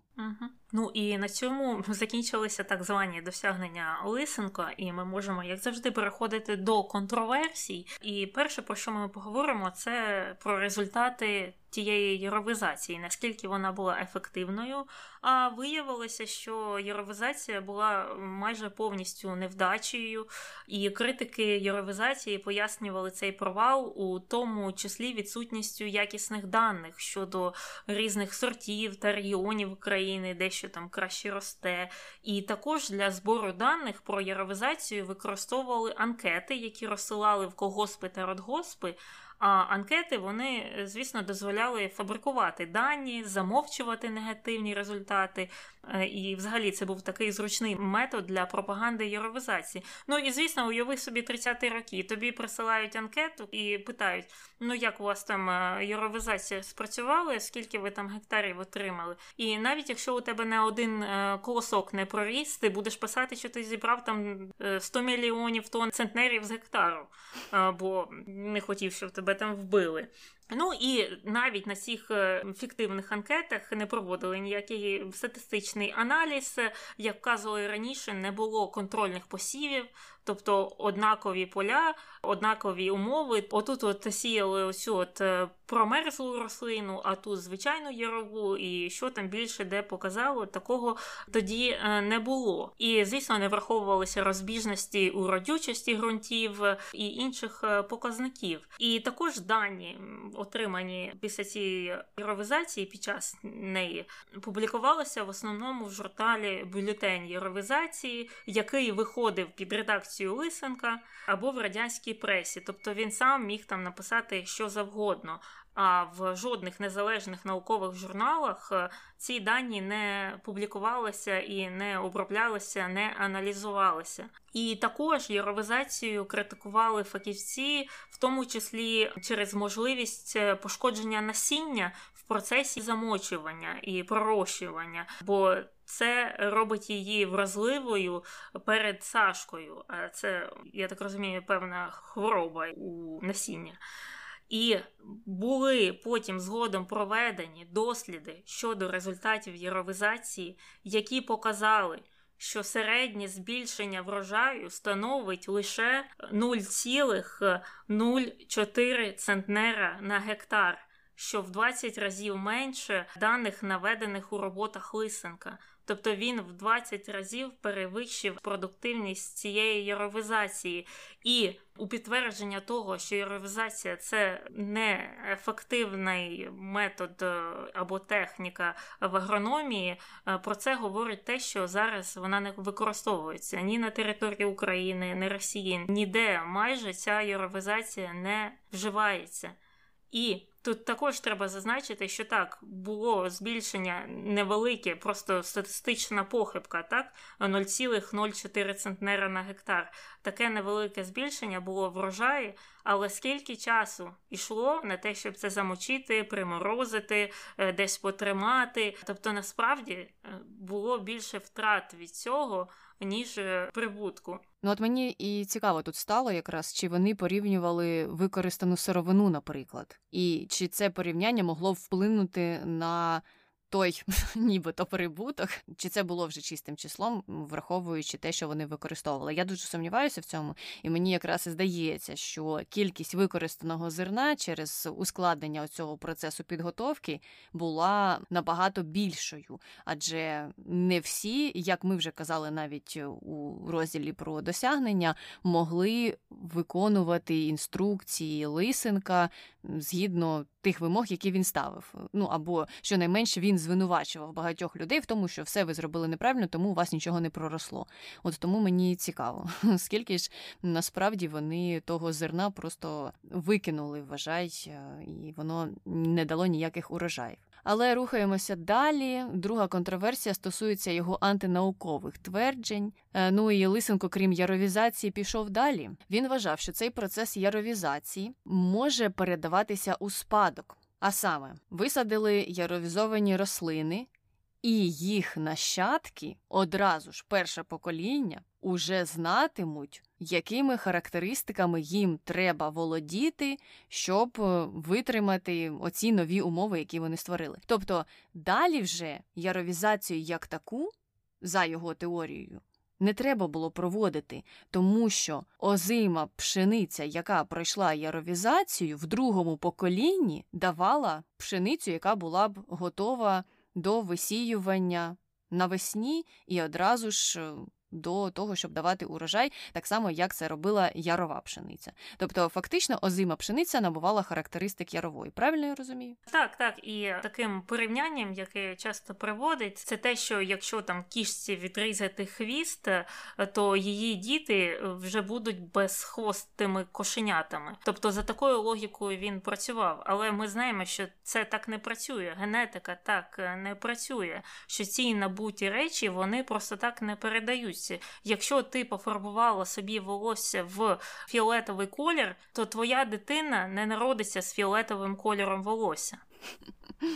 Ну і на цьому закінчилися так звані досягнення Лисенка, і ми можемо, як завжди, переходити до контроверсій. І перше, про що ми поговоримо, це про результати тієї єровизації, наскільки вона була ефективною. А виявилося, що єровизація була майже повністю невдачею, і критики єровизації пояснювали цей провал у тому числі відсутністю якісних даних щодо різних сортів та регіонів України, де що там краще росте. І також для збору даних про єровизацію використовували анкети, які розсилали в колгоспи та родгоспи. А анкети вони, звісно, дозволяли фабрикувати дані, замовчувати негативні результати. Е, і, взагалі, це був такий зручний метод для пропаганди євровизації. Ну і звісно, уяви собі 30-ті роки. Тобі присилають анкету і питають: ну як у вас там е, євровизація спрацювала, скільки ви там гектарів отримали? І навіть якщо у тебе не один е, колосок не проріс, ти будеш писати, що ти зібрав там 100 мільйонів тонн центнерів з гектару, бо не хотів, щоб тебе там вбили. Ну і навіть на цих е, фіктивних анкетах не проводили ніякий статистичний аналіз, як вказували раніше, не було контрольних посівів, тобто однакові поля, однакові умови. Отут от сіяли оцю от е, промерзлу рослину, а тут звичайну ярову, і що там більше де показало, такого тоді е, не було. І, звісно, не враховувалися розбіжності у родючості ґрунтів і інших е, показників. І також дані, отримані після цієї яровизації під час неї, публікувалися в основному в журналі бюлетень яровизації, який виходив під редакцією редакцію Лисенка або в радянській пресі. Тобто він сам міг там написати що завгодно. А в жодних незалежних наукових журналах е, ці дані не публікувалися і не оброблялися, не аналізувалися. І також єровизацію критикували фахівці, в тому числі через можливість е, пошкодження насіння процесі замочування і пророщування. бо це робить її вразливою перед Сашкою. А це, я так розумію, певна хвороба у насіння. І були потім згодом проведені досліди щодо результатів єровизації, які показали, що середнє збільшення врожаю становить лише 0,04 центнера на гектар, що в 20 разів менше даних наведених у роботах Лисенка. Тобто він в 20 разів перевищив продуктивність цієї яровизації. І у підтвердження того, що яровизація це не ефективний метод е, або техніка в агрономії, е, про це говорить те, що зараз вона не використовується ні на території України, ні Росії, ніде майже ця яровизація не вживається. І Тут також треба зазначити, що так, було збільшення невелике, просто статистична похибка, так, 0,04 центнера на гектар. Таке невелике збільшення було врожаї, але скільки часу йшло на те, щоб це замочити, приморозити, е, десь потримати. Тобто, насправді е, було більше втрат від цього ніж е, прибутку. Ну от мені і цікаво тут стало якраз, чи вони порівнювали використану сировину, наприклад, і чи це порівняння могло вплинути на той нібито прибуток, чи це було вже чистим числом, враховуючи те, що вони використовували. Я дуже сумніваюся в цьому, і мені якраз і здається, що кількість використаного зерна через ускладнення цього процесу підготовки була набагато більшою, адже не всі, як ми вже казали, навіть у розділі про досягнення, могли виконувати інструкції лисенка згідно тих вимог, які він ставив. Ну або щонайменше він звинувачував багатьох людей в тому, що все ви зробили неправильно, тому у вас нічого не проросло. От тому мені цікаво, скільки ж насправді вони того зерна просто викинули, вважай, е, і воно не дало ніяких урожаїв. Але рухаємося далі. Друга контроверсія стосується його антинаукових тверджень. Е, ну і Лисенко, крім яровізації, пішов далі. Він вважав, що цей процес яровізації може передаватися у спадок. А саме, висадили яровізовані рослини, і їх нащадки одразу ж перше покоління уже знатимуть, якими характеристиками їм треба володіти, щоб е, витримати оці нові умови, які вони створили. Тобто далі вже яровізацію як таку, за його теорією, не треба було проводити, тому що озима пшениця, яка пройшла яровізацію, в другому поколінні давала пшеницю, яка була б готова до висіювання навесні і одразу ж е, до того, щоб давати урожай, так само як це робила ярова пшениця. Тобто, фактично, озима пшениця набувала характеристик ярової. Правильно я розумію? Так, так. І таким порівнянням, яке часто приводить, це те, що якщо там кішці відрізати хвіст, то її діти вже будуть безхвостими кошенятами. Тобто, за такою логікою він працював. Але ми знаємо, що це так не працює. Генетика так не працює. Що ці набуті речі вони просто так не передаються. Якщо ти пофарбувала собі волосся в фіолетовий колір, то твоя дитина не народиться з фіолетовим кольором волосся.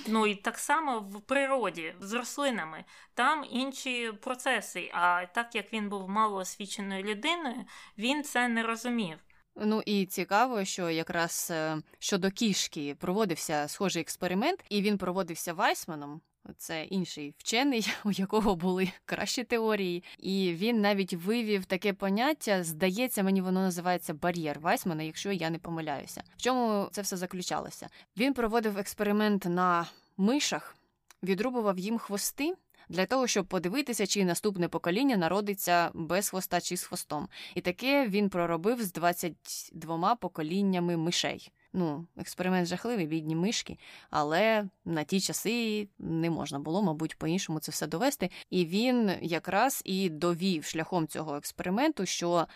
Ну і так само в природі з рослинами там інші процеси. А так як він був малоосвіченою людиною, він це не розумів. Ну і цікаво, що якраз е, щодо кішки проводився схожий експеримент, і він проводився Вайсманом. Це інший вчений, у якого були кращі теорії, і він навіть вивів таке поняття. Здається, мені воно називається бар'єр Вайсмана, якщо я не помиляюся. В чому це все заключалося? Він проводив експеримент на мишах, відрубував їм хвости для того, щоб подивитися, чи наступне покоління народиться без хвоста чи з хвостом. І таке він проробив з 22 поколіннями мишей. Ну, експеримент жахливий, бідні мишки, але на ті часи не можна було, мабуть, по-іншому це все довести. І він якраз і довів шляхом цього експерименту, що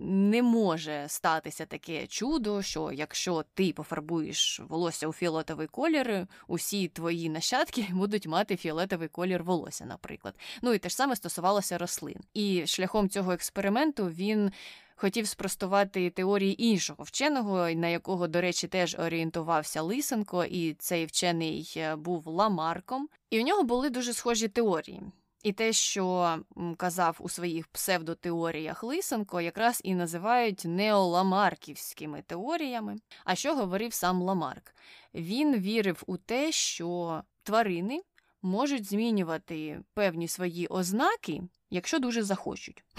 не може статися таке чудо, що якщо ти пофарбуєш волосся у фіолетовий колір, усі твої нащадки будуть мати фіолетовий колір волосся, наприклад. Ну і те ж саме стосувалося рослин. І шляхом цього експерименту він. Хотів спростувати теорії іншого вченого, на якого, до речі, теж орієнтувався Лисенко, і цей вчений е, був Ламарком. І у нього були дуже схожі теорії. І те, що казав у своїх псевдотеоріях Лисенко, якраз і називають неоламарківськими теоріями. А що говорив сам Ламарк? Він вірив у те, що тварини можуть змінювати певні свої ознаки, якщо дуже захочуть.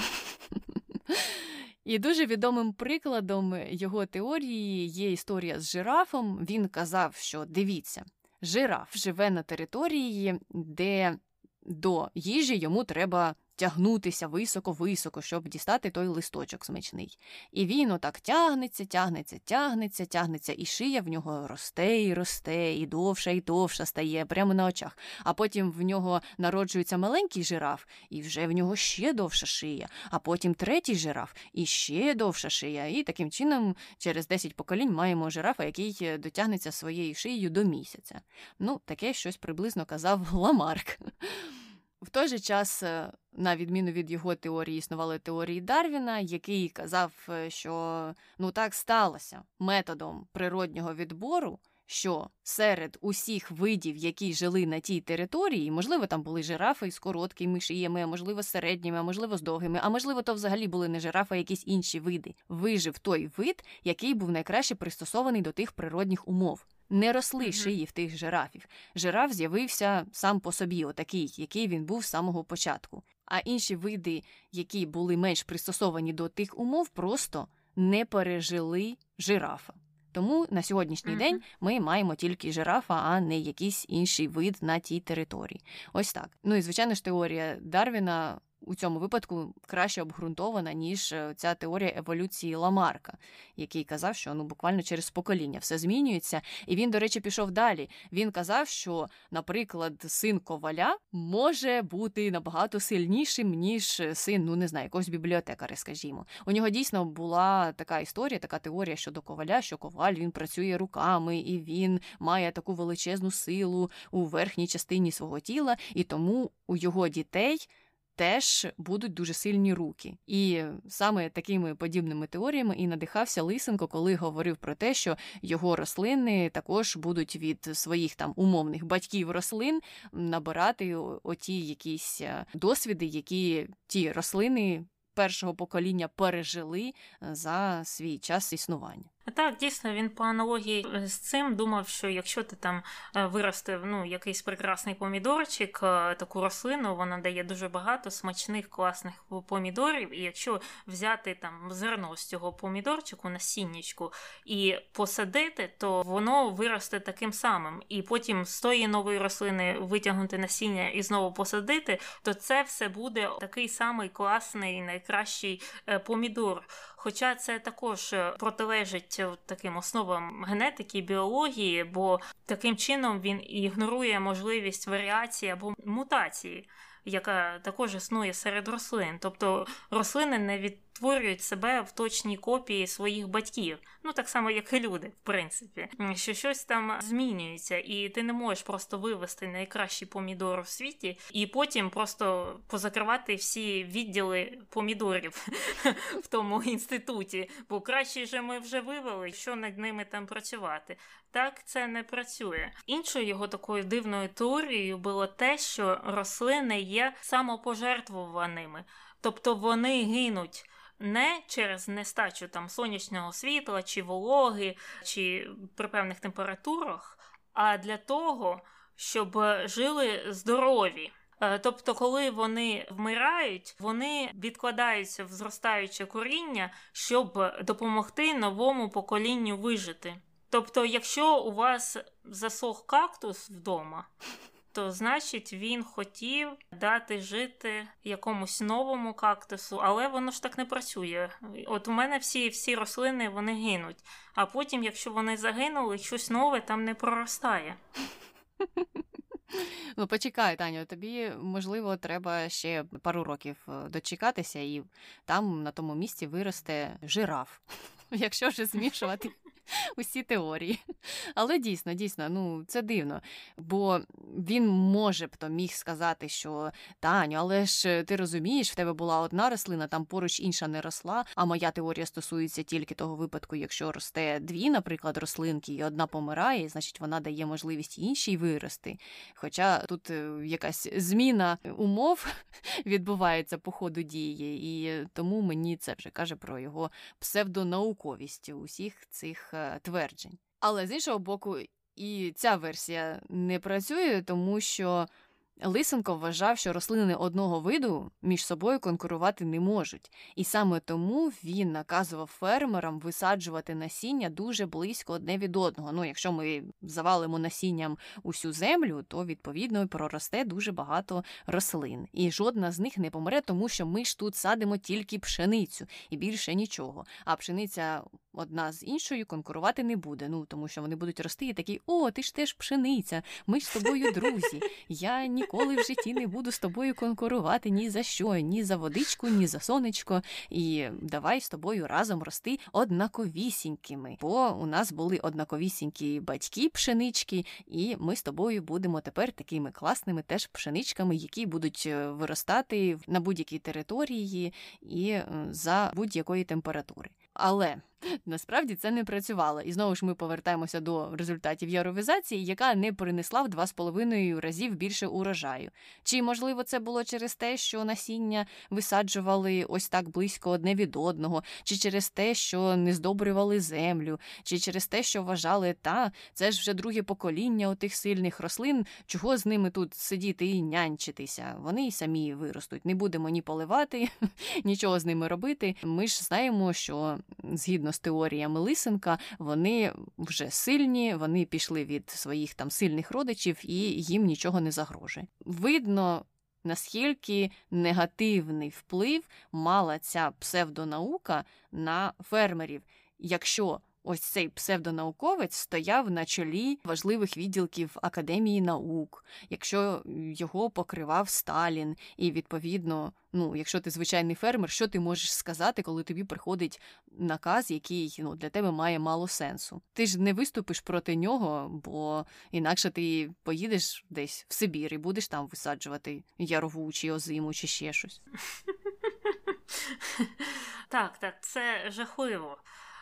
І дуже відомим прикладом його теорії є історія з жирафом. Він казав, що дивіться, жираф живе на території, де до їжі йому треба тягнутися високо-високо, щоб дістати той листочок смачний. І він отак тягнеться, тягнеться, тягнеться, тягнеться, і шия в нього росте і росте, і довша, і довша стає прямо на очах. А потім в нього народжується маленький жираф, і вже в нього ще довша шия, а потім третій жираф і ще довша шия. І таким чином, через 10 поколінь маємо жирафа, який дотягнеться своєю шиєю до місяця. Ну, таке щось приблизно казав Ламарк. В той же час, е, на відміну від його теорії, існували теорії Дарвіна, який казав, е, що ну так сталося методом природнього відбору, що серед усіх видів, які жили на тій території, можливо, там були жирафи з короткими шиями, а можливо, з середніми, а можливо, з довгими, а можливо, то взагалі були не жирафи, а якісь інші види. Вижив той вид, який був найкраще пристосований до тих природних умов не росли шиї в тих жирафів. Жираф з'явився сам по собі, отакий, який він був з самого початку. А інші види, які були менш пристосовані до тих умов, просто не пережили жирафа. Тому на сьогоднішній uh-huh. день ми маємо тільки жирафа, а не якийсь інший вид на тій території. Ось так. Ну і звичайно ж теорія Дарвіна у цьому випадку краще обґрунтована, ніж е, ця теорія еволюції Ламарка, який казав, що ну буквально через покоління все змінюється. І він, до речі, пішов далі. Він казав, що, наприклад, син коваля може бути набагато сильнішим, ніж син, ну не знаю, якогось бібліотекаря, скажімо. У нього дійсно була така історія, така теорія щодо коваля, що коваль він працює руками, і він має таку величезну силу у верхній частині свого тіла, і тому у його дітей теж будуть дуже сильні руки. І саме такими подібними теоріями і надихався Лисенко, коли говорив про те, що його рослини також будуть від своїх там умовних батьків рослин набирати оті якісь е, досвіди, які ті рослини першого покоління пережили е, за свій час існування. Так, дійсно, він по аналогії з цим думав, що якщо ти там е, виростив ну, якийсь прекрасний помідорчик, е, таку рослину, вона дає дуже багато смачних, класних помідорів. І якщо взяти там зерно з цього помідорчику насіннячку і посадити, то воно виросте таким самим. І потім з тої нової рослини витягнути насіння і знову посадити, то це все буде такий самий класний, найкращий е, помідор. Хоча це також е, протилежить е, таким основам генетики, біології, бо таким чином він ігнорує можливість варіації або мутації, яка також існує серед рослин. Тобто рослини не від створюють себе в точній копії своїх батьків. Ну так само, як і люди, в принципі, що щось там змінюється, і ти не можеш просто вивести найкращий помідор в світі, і потім просто позакривати всі відділи помідорів в тому інституті. Бо краще же ми вже вивели, що над ними там працювати. Так це не працює. Іншою його такою дивною теорією було те, що рослини є самопожертвуваними, тобто вони гинуть не через нестачу там сонячного світла, чи вологи, чи при певних температурах, а для того, щоб жили здорові. Е, тобто, коли вони вмирають, вони відкладаються в зростаюче коріння, щоб допомогти новому поколінню вижити. Тобто, якщо у вас засох кактус вдома, то значить він хотів дати жити якомусь новому кактусу, але воно ж так не працює. От у мене всі всі рослини вони гинуть. А потім, якщо вони загинули, щось нове там не проростає. Ну, почекай, Таню, тобі, можливо, треба ще пару років е, дочекатися, і там на тому місці виросте жираф. Якщо вже змішувати усі теорії. Але дійсно, дійсно, ну це дивно. Бо він може б то міг сказати, що Таню, але ж ти розумієш, в тебе була одна рослина, там поруч інша не росла. А моя теорія стосується тільки того випадку, якщо росте дві, наприклад, рослинки, і одна помирає, значить вона дає можливість іншій вирости. Хоча тут е, якась зміна умов відбувається по ходу дії, і тому мені це вже каже про його псевдонауковість усіх цих е, тверджень. Але з іншого боку, і ця версія не працює, тому що Лисенко вважав, що рослини одного виду між собою конкурувати не можуть, і саме тому він наказував фермерам висаджувати насіння дуже близько одне від одного. Ну, якщо ми завалимо насінням усю землю, то відповідно проросте дуже багато рослин, і жодна з них не помре, тому що ми ж тут садимо тільки пшеницю і більше нічого. А пшениця одна з іншою конкурувати не буде. Ну тому що вони будуть рости і такі: о, ти ж теж пшениця, ми ж з тобою друзі. Я ніколи в житті не буду з тобою конкурувати ні за що, ні за водичку, ні за сонечко. І давай з тобою разом рости однаковісінькими. Бо у нас були однаковісінькі батьки пшенички, і ми з тобою будемо тепер такими класними теж пшеничками, які будуть е, виростати на будь-якій території і е, за будь-якої температури. Але насправді це не працювало. І знову ж ми повертаємося до результатів яровізації, яка не принесла в два з половиною разів більше урожаю. Чи можливо це було через те, що насіння висаджували ось так близько одне від одного, чи через те, що не здобрювали землю, чи через те, що вважали, та це ж вже друге покоління отих сильних рослин, чого з ними тут сидіти і нянчитися? Вони й самі виростуть. Не будемо ні поливати, нічого з ними робити. Ми ж знаємо, що згідно з теоріями Лисенка, вони вже сильні, вони пішли від своїх там сильних родичів і їм нічого не загрожує. Видно. Наскільки негативний вплив мала ця псевдонаука на фермерів, якщо ось цей псевдонауковець стояв на чолі важливих відділків Академії наук, якщо його покривав Сталін, і відповідно, ну, якщо ти звичайний фермер, що ти можеш сказати, коли тобі приходить наказ, який ну, для тебе має мало сенсу? Ти ж не виступиш проти нього, бо інакше ти поїдеш десь в Сибір і будеш там висаджувати ярову чи озиму, чи ще щось. Так, так, це жахливо.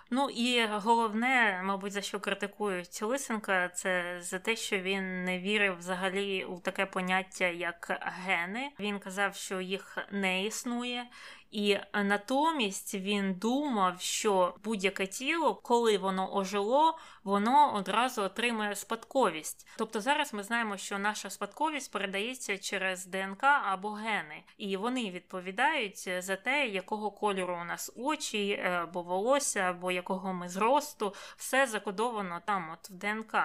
Ну і головне, мабуть, за що критикують Лисенка, це за те, що він не вірив взагалі у таке поняття, як гени. Він казав, що їх не існує, І натомість він думав, що будь-яке тіло, коли воно ожило, воно одразу отримує спадковість. Тобто зараз ми знаємо, що наша спадковість передається через ДНК або гени, і вони відповідають за те, якого кольору у нас очі, е, або волосся, або якого ми зросту, все закодовано там, от в ДНК.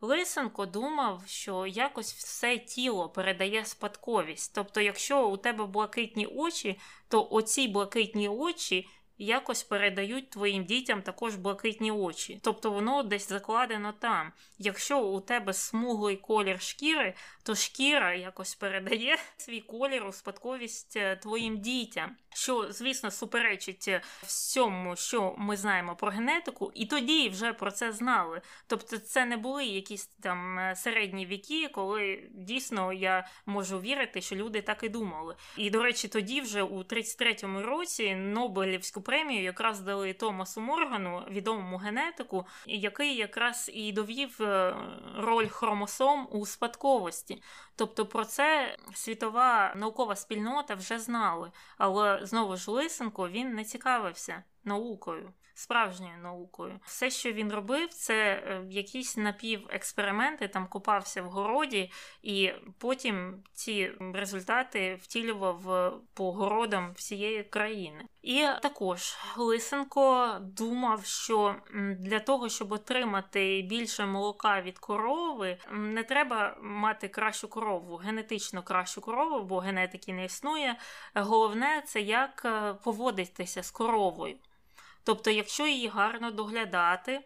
Лисенко думав, що якось все тіло передає спадковість. Тобто, якщо у тебе блакитні очі, то оці блакитні очі якось передають твоїм дітям також блакитні очі. Тобто воно десь закладено там. Якщо у тебе смуглий колір шкіри, то шкіра якось передає свій колір у спадковість е, твоїм дітям, що, звісно, суперечить е, всьому, що ми знаємо про генетику, і тоді вже про це знали. Тобто, це не були якісь там е, середні віки, коли дійсно я можу вірити, що люди так і думали. І до речі, тоді вже у 33-му році Нобелівську премію якраз дали Томасу Моргану, відомому генетику, який якраз і довів роль хромосом у спадковості. Тобто про це світова наукова спільнота вже знали, але знову ж Лисенко він не цікавився наукою справжньою наукою. Все, що він робив, це е, якісь напівексперименти, там купався в городі, і потім ці результати втілював е, по городам всієї країни. І також Лисенко думав, що для того, щоб отримати більше молока від корови, не треба мати кращу корову, генетично кращу корову, бо генетики не існує. Головне це як е, поводитися з коровою. Тобто, якщо її гарно доглядати,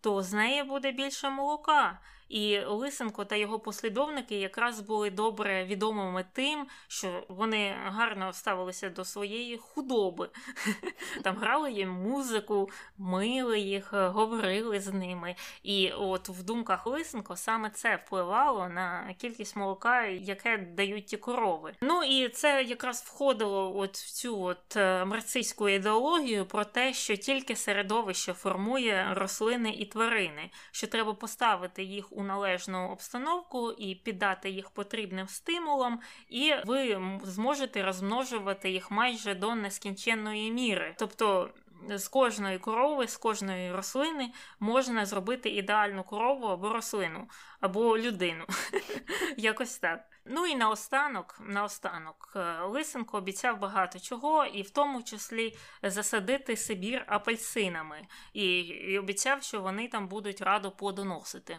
то з неї буде більше молока. І Лисенко та його послідовники якраз були добре відомими тим, що вони гарно ставилися до своєї худоби. Там грали їм музику, мили їх, говорили з ними. І от в думках Лисенко саме це впливало на кількість молока, яке дають ті корови. Ну і це якраз входило от в цю от е, марцистську ідеологію про те, що тільки середовище формує рослини і тварини, що треба поставити їх у належну обстановку і піддати їх потрібним стимулам, і ви зможете розмножувати їх майже до нескінченної міри. Тобто. З кожної корови, з кожної рослини можна зробити ідеальну корову або рослину, або людину. Якось так. Ну і наостанок, наостанок, е, Лисенко обіцяв багато чого, і в тому числі засадити Сибір апельсинами, і, і обіцяв, що вони там будуть радо плодоносити.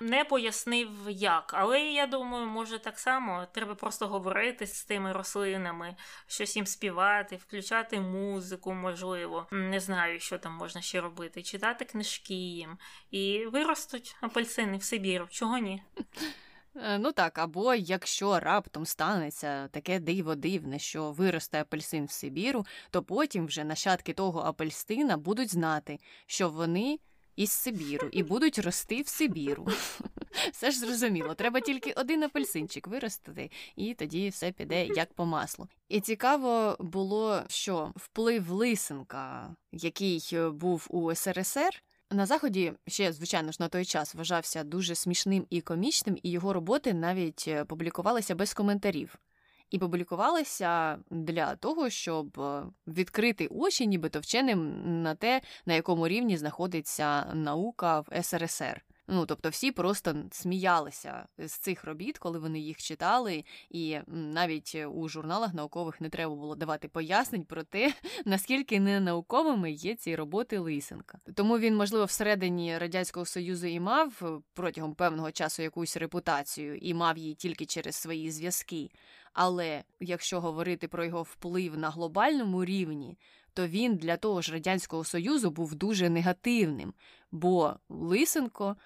Не пояснив як, але я думаю, може так само треба просто говорити з тими рослинами, щось їм співати, включати музику, можливо. Не знаю, що там можна ще робити, читати книжки їм. І виростуть апельсини в Сибір. Чого ні? Е, ну так, або якщо раптом станеться таке диво дивне, що виросте апельсин в Сибіру, то потім вже нащадки того апельсина будуть знати, що вони із Сибіру і будуть рости в Сибіру. Все ж зрозуміло, треба тільки один апельсинчик виростити, і тоді все піде як по маслу. І цікаво було, що вплив Лисенка, який був у СРСР. На заході ще, звичайно ж, на той час вважався дуже смішним і комічним, і його роботи навіть е, публікувалися без коментарів. І публікувалися для того, щоб е, відкрити очі, нібито вченим на те, на якому рівні знаходиться наука в СРСР. Ну, тобто всі просто сміялися з цих робіт, коли вони їх читали, і навіть у журналах наукових не треба було давати пояснень про те, наскільки ненауковими є ці роботи Лисенка. Тому він, можливо, всередині радянського союзу і мав е, протягом певного часу якусь репутацію і мав її тільки через свої зв'язки. Але якщо говорити про його вплив на глобальному рівні, то він для того ж радянського союзу був дуже негативним, бо Лисенко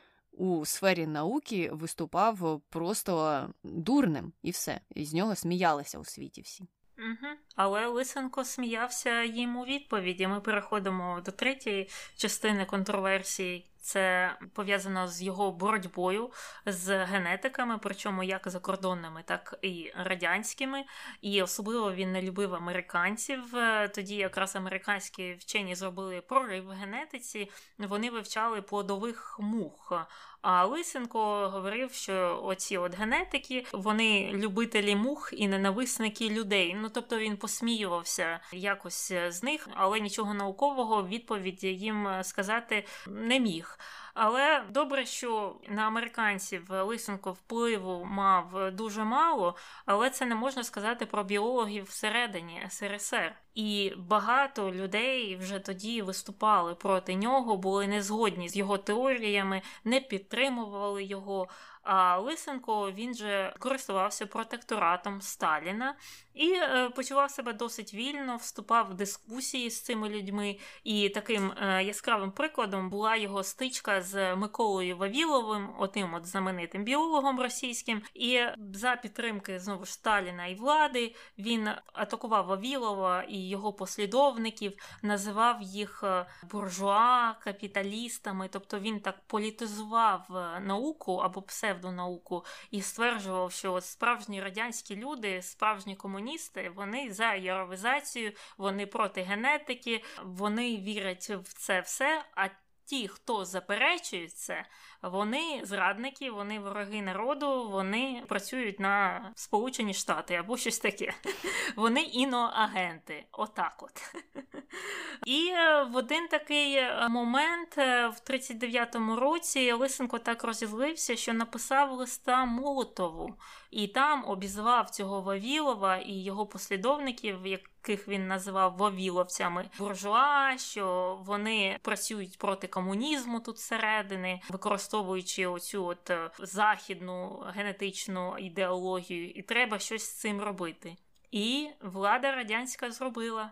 у сфері науки виступав просто дурним і все. І з нього сміялися у світі всі. Угу. Але Лисенко сміявся їм у відповіді. Ми переходимо до третьої частини контроверсії Це пов'язано з його боротьбою з генетиками, причому як закордонними, так і радянськими. І особливо він не любив американців. Тоді якраз американські вчені зробили прорив в генетиці. Вони вивчали плодових мух. А Лисенко говорив, що оці от генетики вони любителі мух і ненависники людей. Ну тобто він посміювався якось з них, але нічого наукового відповіді їм сказати не міг. Але добре, що на американців Лисенко впливу мав дуже мало, але це не можна сказати про біологів всередині СРСР. І багато людей вже тоді виступали проти нього, були незгодні з його теоріями, не підтримували його. А Лисенко він же користувався протекторатом Сталіна і е, почував себе досить вільно, вступав в дискусії з цими людьми. І таким е, яскравим прикладом була його стичка з Миколою Вавіловим, отим от знаменитим біологом російським. І за підтримки знову ж Сталіна і влади він атакував Вавілова і його послідовників, називав їх е, буржуа, капіталістами. Тобто він так політизував науку або псевдонауку і стверджував, що от справжні радянські люди, справжні комуністи, комуністи, вони за яровизацію, вони проти генетики, вони вірять в це все. А ті, хто заперечує це, вони зрадники, вони вороги народу, вони працюють на Сполучені Штати або щось таке. Вони іноагенти. Отак от. І е, в один такий е, момент, е, в 39-му році, Лисенко так розізлився, що написав листа Молотову і там обізвав цього Вавілова і його послідовників, яких він називав Вавіловцями, буржуа, що вони працюють проти комунізму тут всередини, використовуючи оцю от західну генетичну ідеологію, і треба щось з цим робити. І влада радянська зробила.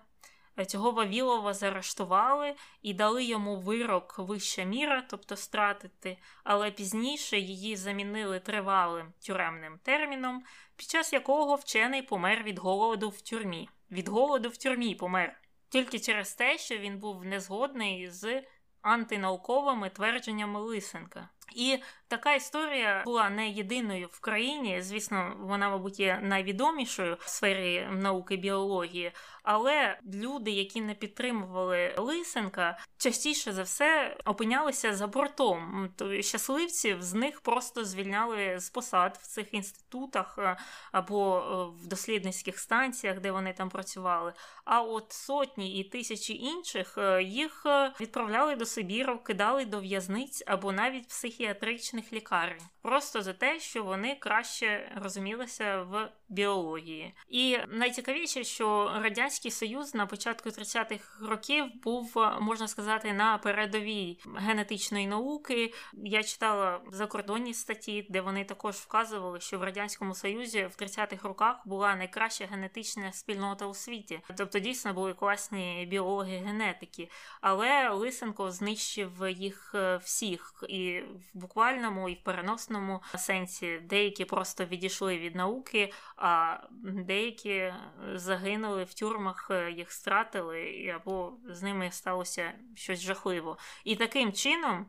Цього Вавілова заарештували і дали йому вирок вища міра, тобто стратити, але пізніше її замінили тривалим тюремним терміном, під час якого вчений помер від голоду в тюрмі. Від голоду в тюрмі помер тільки через те, що він був незгодний з антинауковими твердженнями Лисенка. І така історія була не єдиною в країні. Звісно, вона, мабуть, є найвідомішою в сфері науки біології, але люди, які не підтримували Лисенка, частіше за все опинялися за бортом. Щасливців з них просто звільняли з посад в цих інститутах е, або е, в дослідницьких станціях, де вони там працювали. А от сотні і тисячі інших е, їх відправляли до Сибіру, кидали до в'язниць або навіть психіатричних лікарень, просто за те, що вони краще розумілися в біології. І найцікавіше, що радянський союз на початку 30-х років був, можна сказати, на передовій генетичної науки. Я читала закордонні статті, де вони також вказували, що в радянському союзі в 30-х роках була найкраща генетична спільнота у світі. Тобто дійсно були класні біологи, генетики. Але Лисенко знищив їх е, всіх і в буквальному, і в переносному сенсі. Деякі просто відійшли від науки а деякі загинули в тюрмах, е, їх стратили, або з ними сталося щось жахливо. І таким чином.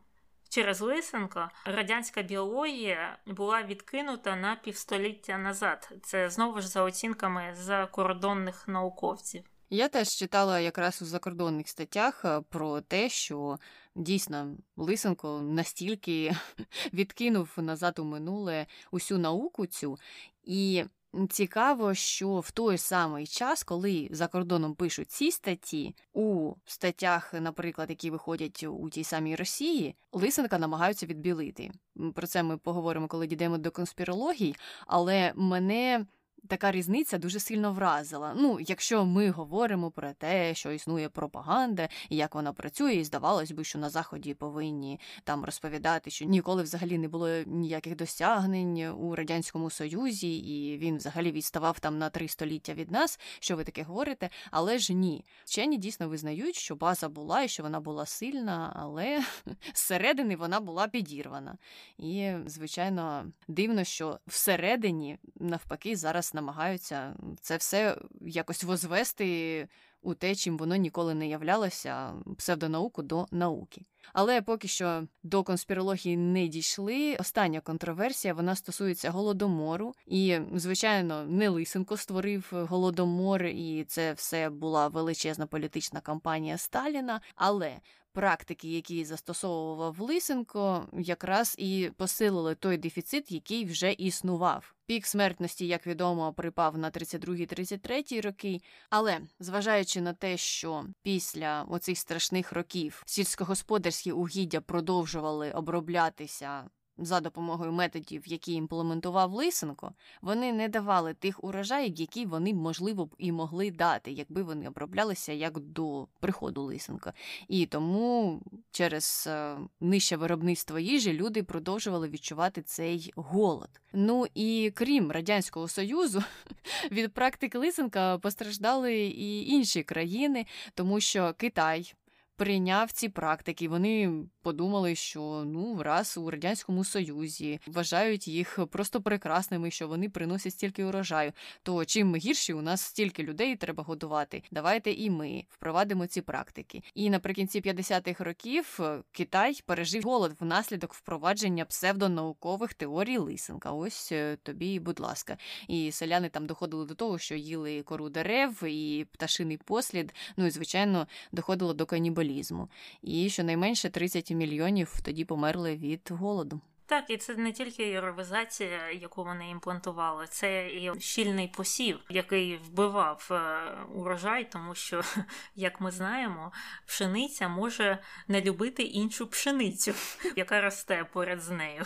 Через Лисенка радянська біологія була відкинута на півстоліття назад. Це знову ж за оцінками закордонних науковців. Я теж читала якраз у закордонних статтях е, про те, що дійсно Лисенко настільки відкинув назад у минуле усю науку цю, і Цікаво, що в той самий час, коли за кордоном пишуть ці статті, у статтях, наприклад, які виходять у тій самій Росії, Лисенка намагаються відбілити. Про це ми поговоримо, коли дійдемо до конспірологій, але мене така різниця дуже сильно вразила. Ну, якщо ми говоримо про те, що існує пропаганда і як вона працює, і здавалось би, що на заході повинні там розповідати, що ніколи взагалі не було ніяких досягнень у радянському союзі, і він взагалі відставав там на три століття від нас. Що ви таке говорите? Але ж ні, вчені дійсно визнають, що база була і що вона була сильна, але зсередини вона була підірвана. І звичайно дивно, що всередині навпаки зараз намагаються це все якось возвести у те, чим воно ніколи не являлося псевдонауку до науки. Але поки що до конспірології не дійшли. Остання контроверсія вона стосується голодомору, і звичайно, не Лисенко створив голодомор, і це все була величезна політична кампанія Сталіна. Але практики, які застосовував Лисенко, якраз і посилили той дефіцит, який вже існував. Пік смертності, як відомо, припав на 32-33 роки. Але зважаючи на те, що після оцих страшних років сільськогосподарські угіддя продовжували оброблятися за допомогою методів, які імплементував Лисенко, вони не давали тих урожаїв, які вони, можливо, б і могли дати, якби вони оброблялися як до приходу Лисенка. І тому через е, нижче виробництво їжі люди продовжували відчувати цей голод. Ну і крім радянського союзу, від практики Лисенка постраждали і інші країни, тому що Китай прийняв ці практики. Вони подумали, що ну раз у радянському союзі вважають їх просто прекрасними, що вони приносять стільки урожаю. То чим гірші, у нас стільки людей треба годувати. Давайте і ми впровадимо ці практики. І наприкінці 50-х років е, Китай пережив голод внаслідок впровадження псевдонаукових теорій Лисенка. Ось е, тобі, будь ласка, і селяни там доходили до того, що їли кору дерев і пташиний послід. Ну і звичайно доходило до канібалізму. І щонайменше 30 мільйонів тоді померли від голоду. Так, і це не тільки єровізація, яку вони імплантували, це і щільний посів, який вбивав е, урожай, тому що, як ми знаємо, пшениця може не любити іншу пшеницю, яка росте поряд з нею.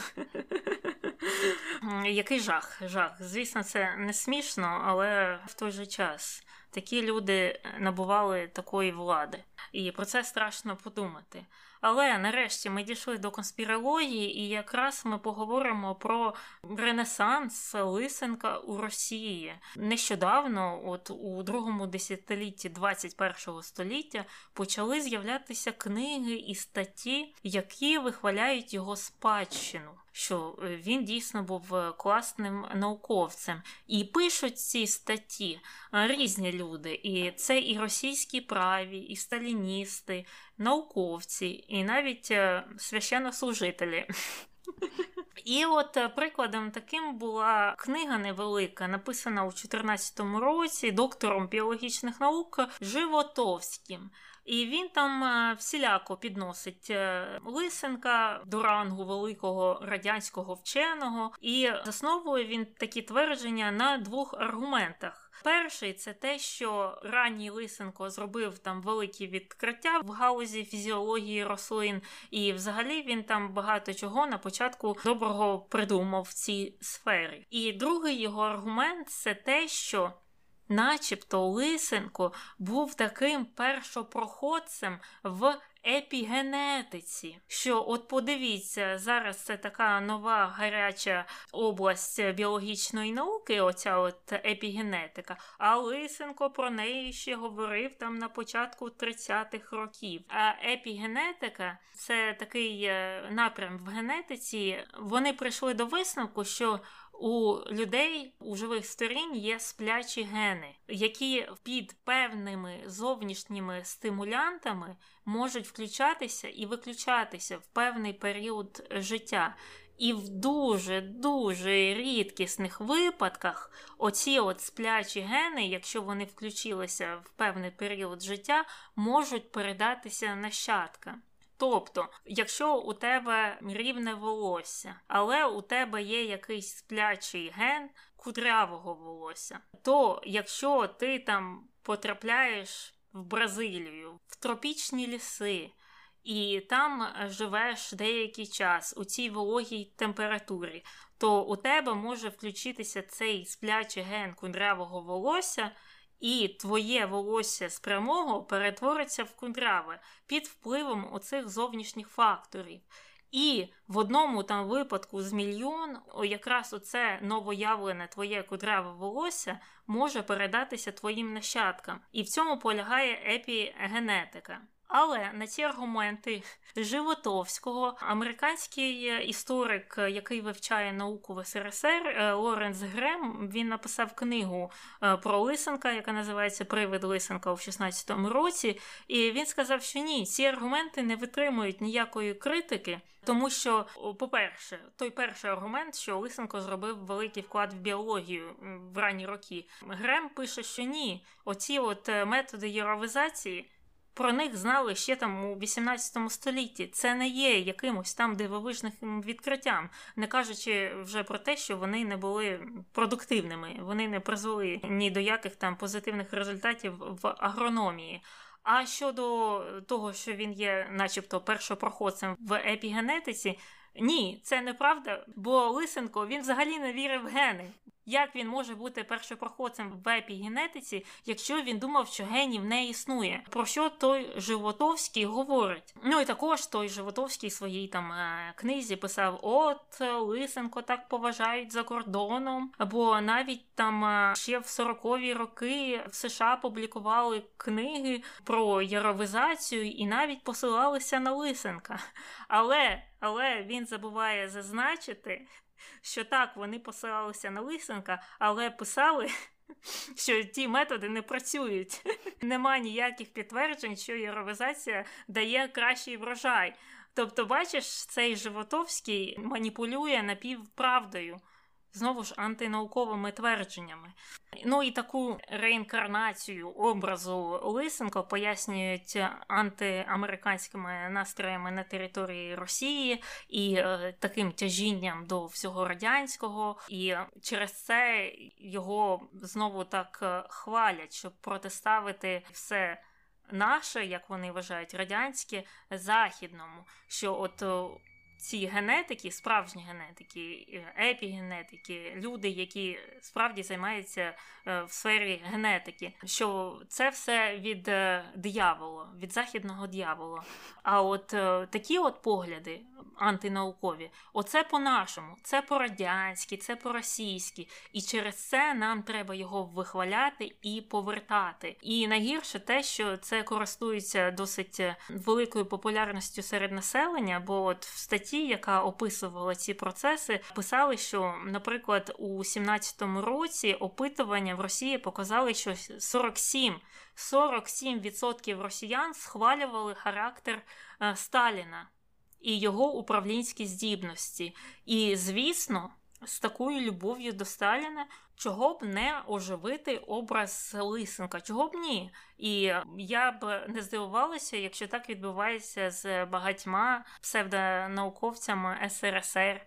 Який жах, жах. Звісно, це не смішно, але в той же час такі люди набували такої влади, і про це страшно подумати. Але нарешті ми дійшли до конспірології, і якраз ми поговоримо про Ренесанс Лисенка у Росії. Нещодавно, от у другому десятилітті 21 століття, почали з'являтися книги і статті, які вихваляють його спадщину що е, він дійсно був е, класним науковцем. І пишуть ці статті е, різні люди. І це і російські праві, і сталіністи, науковці, і навіть священнослужителі. І от прикладом таким була книга невелика, написана у 2014 році доктором біологічних наук Животовським. І він там е, всіляко підносить е, Лисенка до рангу великого радянського вченого, і засновує він такі твердження на двох аргументах. Перший це те, що ранній Лисенко зробив там великі відкриття в гаузі фізіології рослин, і взагалі він там багато чого на початку доброго придумав в цій сфері. І другий його аргумент це те, що начебто Лисенко був таким першопроходцем в епігенетиці. Що, от подивіться, зараз це така нова гаряча область біологічної науки, оця от епігенетика. А Лисенко про неї ще говорив там на початку 30-х років. А епігенетика це такий е, напрям в генетиці. Вони прийшли до висновку, що у людей у живих сторін є сплячі гени, які під певними зовнішніми стимулянтами можуть включатися і виключатися в певний період життя. І в дуже-дуже рідкісних випадках оці от сплячі гени, якщо вони включилися в певний період життя, можуть передатися нащадкам. Тобто, якщо у тебе рівне волосся, але у тебе є якийсь сплячий ген кудрявого волосся, то якщо ти там потрапляєш в Бразилію, в тропічні ліси, і там живеш деякий час у цій вологій температурі, то у тебе може включитися цей сплячий ген кудрявого волосся і твоє волосся з прямого перетвориться в кудряве під впливом оцих зовнішніх факторів. І в одному там випадку з мільйон, якраз оце новоявлене твоє кудряве волосся може передатися твоїм нащадкам. І в цьому полягає епігенетика. Але на ці аргументи Животовського, американський історик, який вивчає науку в СРСР, е, Лоренс Грем, він написав книгу е, про Лисенка, яка називається Привид Лисенка у 16-му році. І він сказав, що ні, ці аргументи не витримують ніякої критики. Тому що, по-перше, той перший аргумент, що Лисенко зробив великий вклад в біологію в ранні роки. Грем пише, що ні, оці от е, методи єровизації про них знали ще там у 18 столітті. Це не є якимось там дивовижним відкриттям, не кажучи вже про те, що вони не були продуктивними, вони не призвели ні до яких там позитивних результатів в агрономії. А щодо того, що він є, начебто, першопроходцем в епігенетиці, ні, це неправда, бо Лисенко він взагалі не вірив в гени. Як він може бути першопроходцем в епігенетиці, якщо він думав, що генів не існує? Про що той Животовський говорить? Ну і також той Животовський своїй там е, книзі писав: От Лисенко так поважають за кордоном, або навіть там е, ще в 40-ві роки в США публікували книги про яровизацію і навіть посилалися на Лисенка. Але але він забуває зазначити, що так, вони посилалися на Лисенка, але писали, що ті методи не працюють. Нема ніяких підтверджень, що єровізація дає кращий врожай. Тобто, бачиш, цей Животовський маніпулює напівправдою знову ж антинауковими твердженнями. Ну і таку реінкарнацію образу Лисенко пояснюють антиамериканськими настроями на території Росії і е, таким тяжінням до всього радянського, і через це його знову так е, хвалять, щоб протиставити все. Наше, як вони вважають, радянське західному, що от ці генетики, справжні генетики, е, епігенетики, люди, які справді займаються е, в сфері генетики, що це все від е, диявола, від західного диявола. А от такі от погляди антинаукові, оце по-нашому, це по-радянськи, це по-російськи. І через це нам треба його вихваляти і повертати. І найгірше те, що це користується досить великою популярністю серед населення, бо от в статті статті, яка описувала ці процеси, писали, що, наприклад, у 17-му році опитування в Росії показали, що 47 47% росіян схвалювали характер е, Сталіна і його управлінські здібності. І, звісно, з такою любов'ю до Сталіна чого б не оживити образ Лисенка, чого б ні? І я б не здивувалася, якщо так відбувається з багатьма псевдонауковцями СРСР.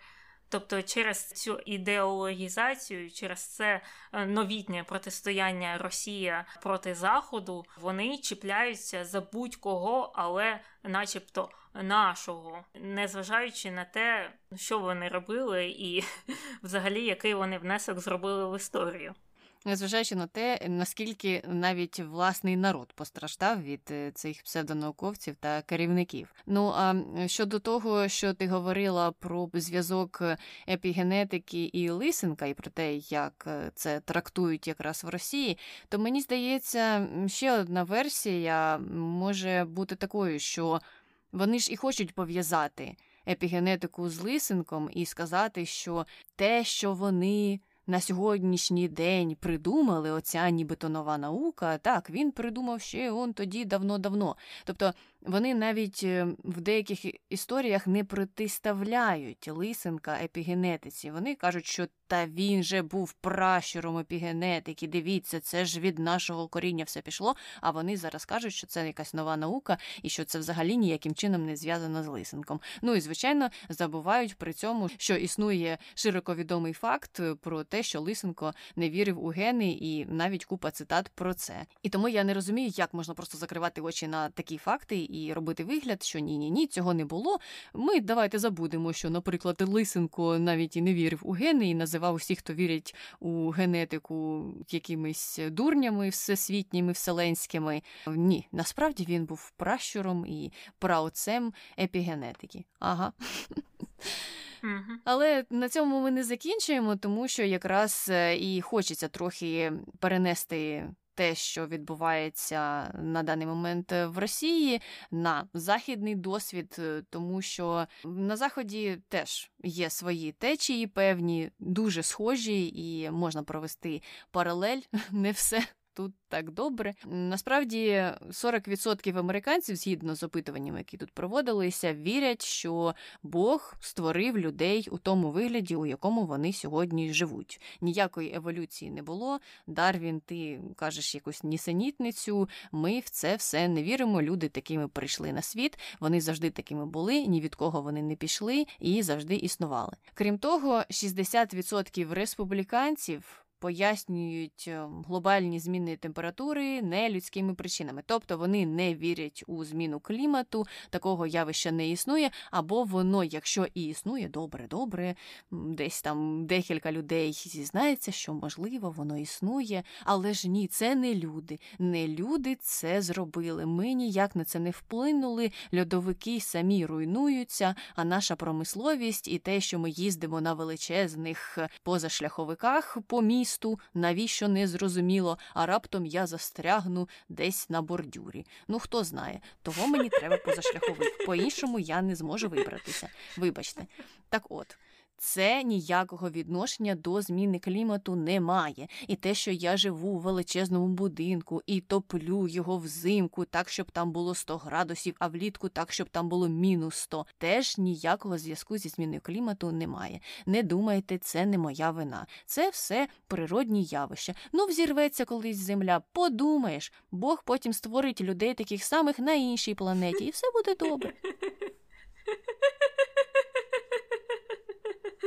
Тобто через цю ідеологізацію, через це е, новітнє протистояння Росія проти Заходу, вони чіпляються за будь-кого, але, начебто, нашого, незважаючи на те, що вони робили, і взагалі який вони внесок зробили в історію незважаючи на те, наскільки навіть власний народ постраждав від е, цих псевдонауковців та керівників. Ну а щодо того, що ти говорила про зв'язок епігенетики і Лисенка, і про те, як е, це трактують якраз в Росії, то мені здається, ще одна версія може бути такою, що вони ж і хочуть пов'язати. Епігенетику з лисинком і сказати, що те, що вони на сьогоднішній день придумали оця нібито нова наука, так він придумав ще он тоді давно-давно. Тобто вони навіть е, в деяких історіях не протиставляють лисенка епігенетиці. Вони кажуть, що та він же був пращуром епігенетики. Дивіться, це ж від нашого коріння все пішло. А вони зараз кажуть, що це якась нова наука і що це взагалі ніяким чином не зв'язано з лисенком. Ну і звичайно забувають при цьому, що існує широко відомий факт про те, що Лисенко не вірив у гени, і навіть купа цитат про це. І тому я не розумію, як можна просто закривати очі на такі факти і робити вигляд, що ні, ні, ні, цього не було. Ми давайте забудемо, що, наприклад, Лисенко навіть і не вірив у гени і називав усіх, хто вірять у генетику якимись дурнями всесвітніми, вселенськими. Ні, насправді він був пращуром і праотцем епігенетики. Ага. Але на цьому ми не закінчуємо, тому що якраз е, і хочеться трохи перенести те, що відбувається на даний момент в Росії, на західний досвід, е, тому що на заході теж є свої течії, певні, дуже схожі, і можна провести паралель. Не все тут так добре. Насправді 40% американців, згідно з опитуваннями, які тут проводилися, вірять, що Бог створив людей у тому вигляді, у якому вони сьогодні живуть. Ніякої еволюції не було. Дарвін, ти кажеш якусь нісенітницю. Ми в це все не віримо. Люди такими прийшли на світ. Вони завжди такими були, ні від кого вони не пішли і завжди існували. Крім того, 60% республіканців пояснюють е, глобальні зміни температури не людськими причинами, тобто вони не вірять у зміну клімату, такого явища не існує, або воно, якщо і існує, добре, добре, десь там декілька людей зізнається, що можливо воно існує, але ж ні, це не люди. Не люди це зробили. Ми ніяк на це не вплинули. Льодовики самі руйнуються, а наша промисловість і те, що ми їздимо на величезних позашляховиках по місту, місту, навіщо не зрозуміло, а раптом я застрягну десь на бордюрі. Ну хто знає, того мені треба позашляховик. По іншому я не зможу вибратися. Вибачте, так от. Це ніякого відношення до зміни клімату не має. І те, що я живу у величезному будинку і топлю його взимку, так, щоб там було 100 градусів, а влітку так, щоб там було мінус 100, теж ніякого зв'язку зі зміною клімату немає. Не думайте, це не моя вина. Це все природні явища. Ну, взірветься колись земля, подумаєш, Бог потім створить людей таких самих на іншій планеті, і все буде добре.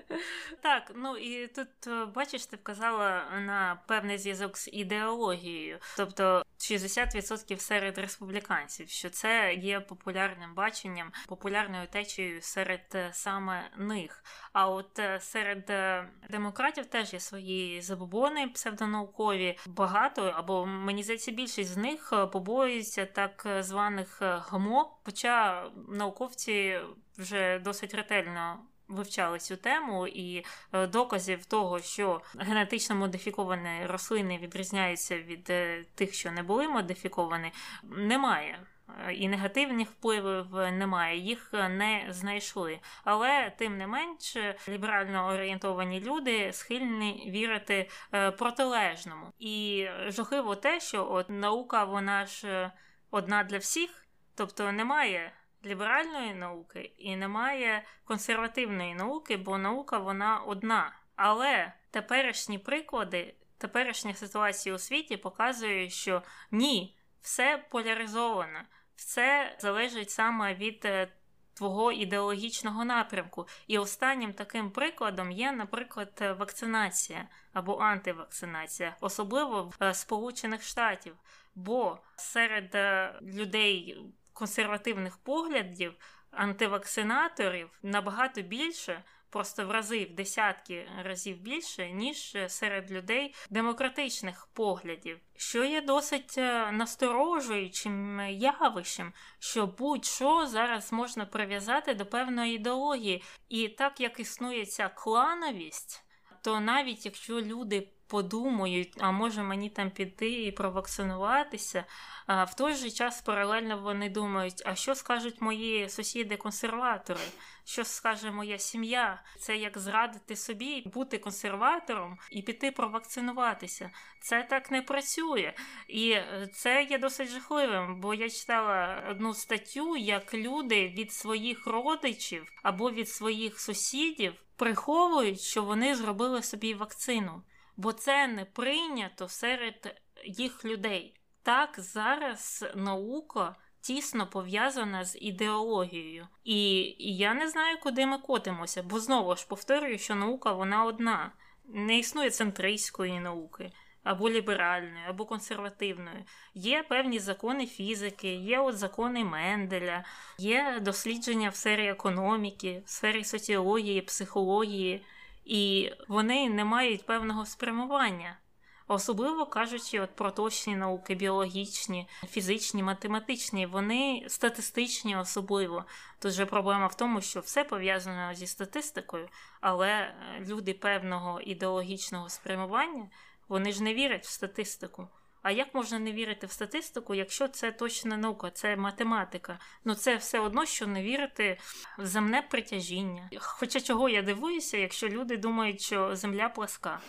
Так, ну і тут е, бачиш, ти вказала на певний зв'язок з ідеологією, тобто 60% серед республіканців, що це є популярним баченням, популярною течією серед е, саме них. А от е, серед демократів теж є свої забобони псевдонаукові, багато або мені здається, більшість з них побоюються так званих ГМО, хоча науковці вже досить ретельно вивчали цю тему, і е, доказів того, що генетично модифіковані рослини відрізняються від е, тих, що не були модифіковані, немає. Е, і негативних впливів немає, їх не знайшли. Але тим не менш, ліберально орієнтовані люди схильні вірити протилежному. І жахливо те, що от наука вона ж одна для всіх, тобто немає ліберальної науки і немає консервативної науки, бо наука вона одна. Але теперішні приклади, теперішня ситуація у світі показує, що ні, все поляризовано, все залежить саме від е, твого ідеологічного напрямку. І останнім таким прикладом є, наприклад, вакцинація або антивакцинація, особливо в е, Сполучених Штатів. Бо серед е, людей консервативних поглядів антивакцинаторів набагато більше, просто в рази, в десятки разів більше, ніж серед людей демократичних поглядів, що є досить е, насторожуючим явищем, що будь-що зараз можна прив'язати до певної ідеології. І так як існує ця клановість, то навіть якщо люди подумають, а може мені там піти і провакцинуватися. А в той же час паралельно вони думають, а що скажуть мої сусіди-консерватори, що скаже моя сім'я? Це як зрадити собі, бути консерватором і піти провакцинуватися. Це так не працює. І е, це є досить жахливим, бо я читала одну статтю, як люди від своїх родичів або від своїх сусідів приховують, що вони зробили собі вакцину бо це не прийнято серед їх людей. Так зараз наука тісно пов'язана з ідеологією. І, я не знаю, куди ми котимося, бо знову ж повторюю, що наука вона одна. Не існує центристської науки. Або ліберальної, або консервативної. Є певні закони фізики, є от закони Менделя, є дослідження в сфері економіки, в сфері соціології, психології і вони не мають певного спрямування. Особливо кажучи, от про точні науки, біологічні, фізичні, математичні, вони статистичні, особливо. Тут же проблема в тому, що все пов'язано зі статистикою, але люди певного ідеологічного спрямування Вони ж не вірять в статистику. А як можна не вірити в статистику, якщо це точна наука, це математика? Ну це все одно, що не вірити в земне притяжіння. Хоча чого я дивуюся, якщо люди думають, що земля пласка.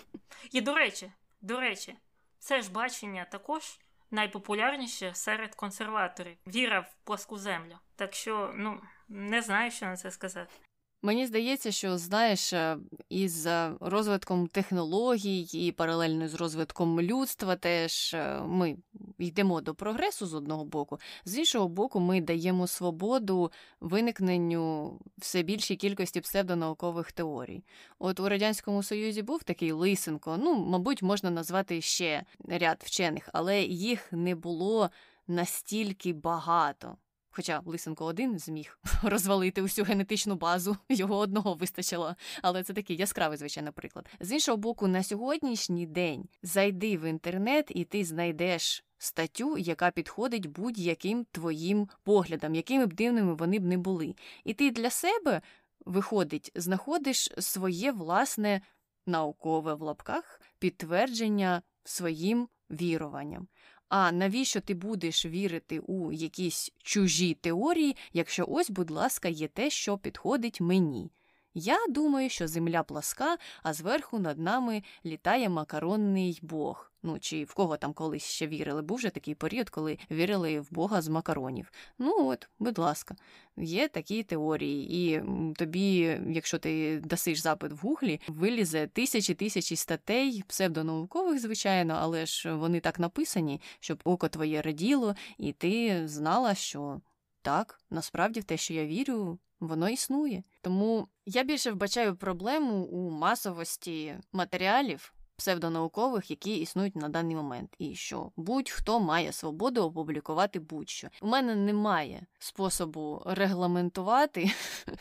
І до речі, до речі, це ж бачення також найпопулярніше серед консерваторів віра в пласку землю. Так що, ну не знаю, що на це сказати. Мені здається, що знаєш, е, із е, розвитком технологій і паралельно з розвитком людства, теж е, ми йдемо до прогресу з одного боку, з іншого боку, ми даємо свободу виникненню все більшій кількості псевдонаукових теорій. От у радянському союзі був такий Лисенко. Ну, мабуть, можна назвати ще ряд вчених, але їх не було настільки багато. Хоча Лисенко один зміг розвалити усю генетичну базу, його одного вистачило. Але це такий яскравий, звичайно, приклад. З іншого боку, на сьогоднішній день зайди в інтернет, і ти знайдеш статтю, яка підходить будь-яким твоїм поглядам, якими б дивними вони б не були. І ти для себе, виходить, знаходиш своє власне наукове в лапках підтвердження своїм віруванням. А навіщо ти будеш вірити у якісь чужі теорії, якщо ось, будь ласка, є те, що підходить мені? Я думаю, що земля пласка, а зверху над нами літає макаронний бог. Ну чи в кого там колись ще вірили? Був же такий період, коли вірили в Бога з макаронів. Ну от, будь ласка, є такі теорії, і тобі, якщо ти дасиш запит в гуглі, вилізе тисячі тисячі статей, псевдонаукових, звичайно, але ж вони так написані, щоб око твоє раділо, і ти знала, що так, насправді в те, що я вірю, воно існує. Тому я більше вбачаю проблему у масовості матеріалів псевдонаукових, які існують на даний момент, і що будь-хто має свободу опублікувати будь-що. У мене немає способу регламентувати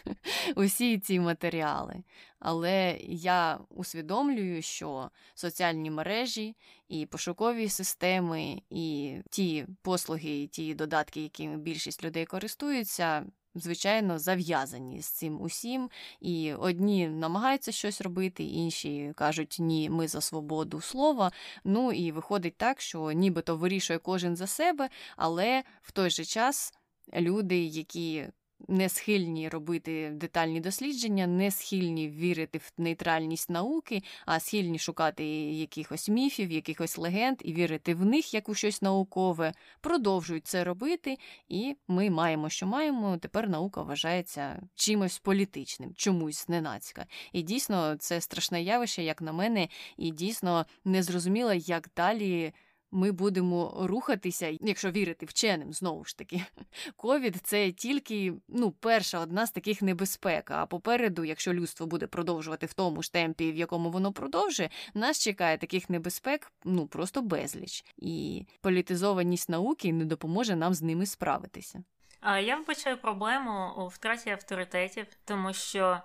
усі ці матеріали, але я усвідомлюю, що соціальні мережі і пошукові системи, і ті послуги, і ті додатки, якими більшість людей користуються звичайно, зав'язані з цим усім. І одні намагаються щось робити, інші кажуть, ні, ми за свободу слова. Ну і виходить так, що нібито вирішує кожен за себе, але в той же час люди, які не схильні робити детальні дослідження, не схильні вірити в нейтральність науки, а схильні шукати якихось міфів, якихось легенд і вірити в них як у щось наукове, продовжують це робити, і ми маємо, що маємо. Тепер наука вважається чимось політичним, чомусь ненацька. І дійсно це страшне явище, як на мене, і дійсно незрозуміло, як далі ми будемо рухатися, якщо вірити вченим, знову ж таки. Ковід це тільки ну, перша одна з таких небезпек. А попереду, якщо людство буде продовжувати в тому ж темпі, в якому воно продовжує, нас чекає таких небезпек ну просто безліч. І політизованість науки не допоможе нам з ними справитися. Я вбачаю проблему у втраті авторитетів, тому що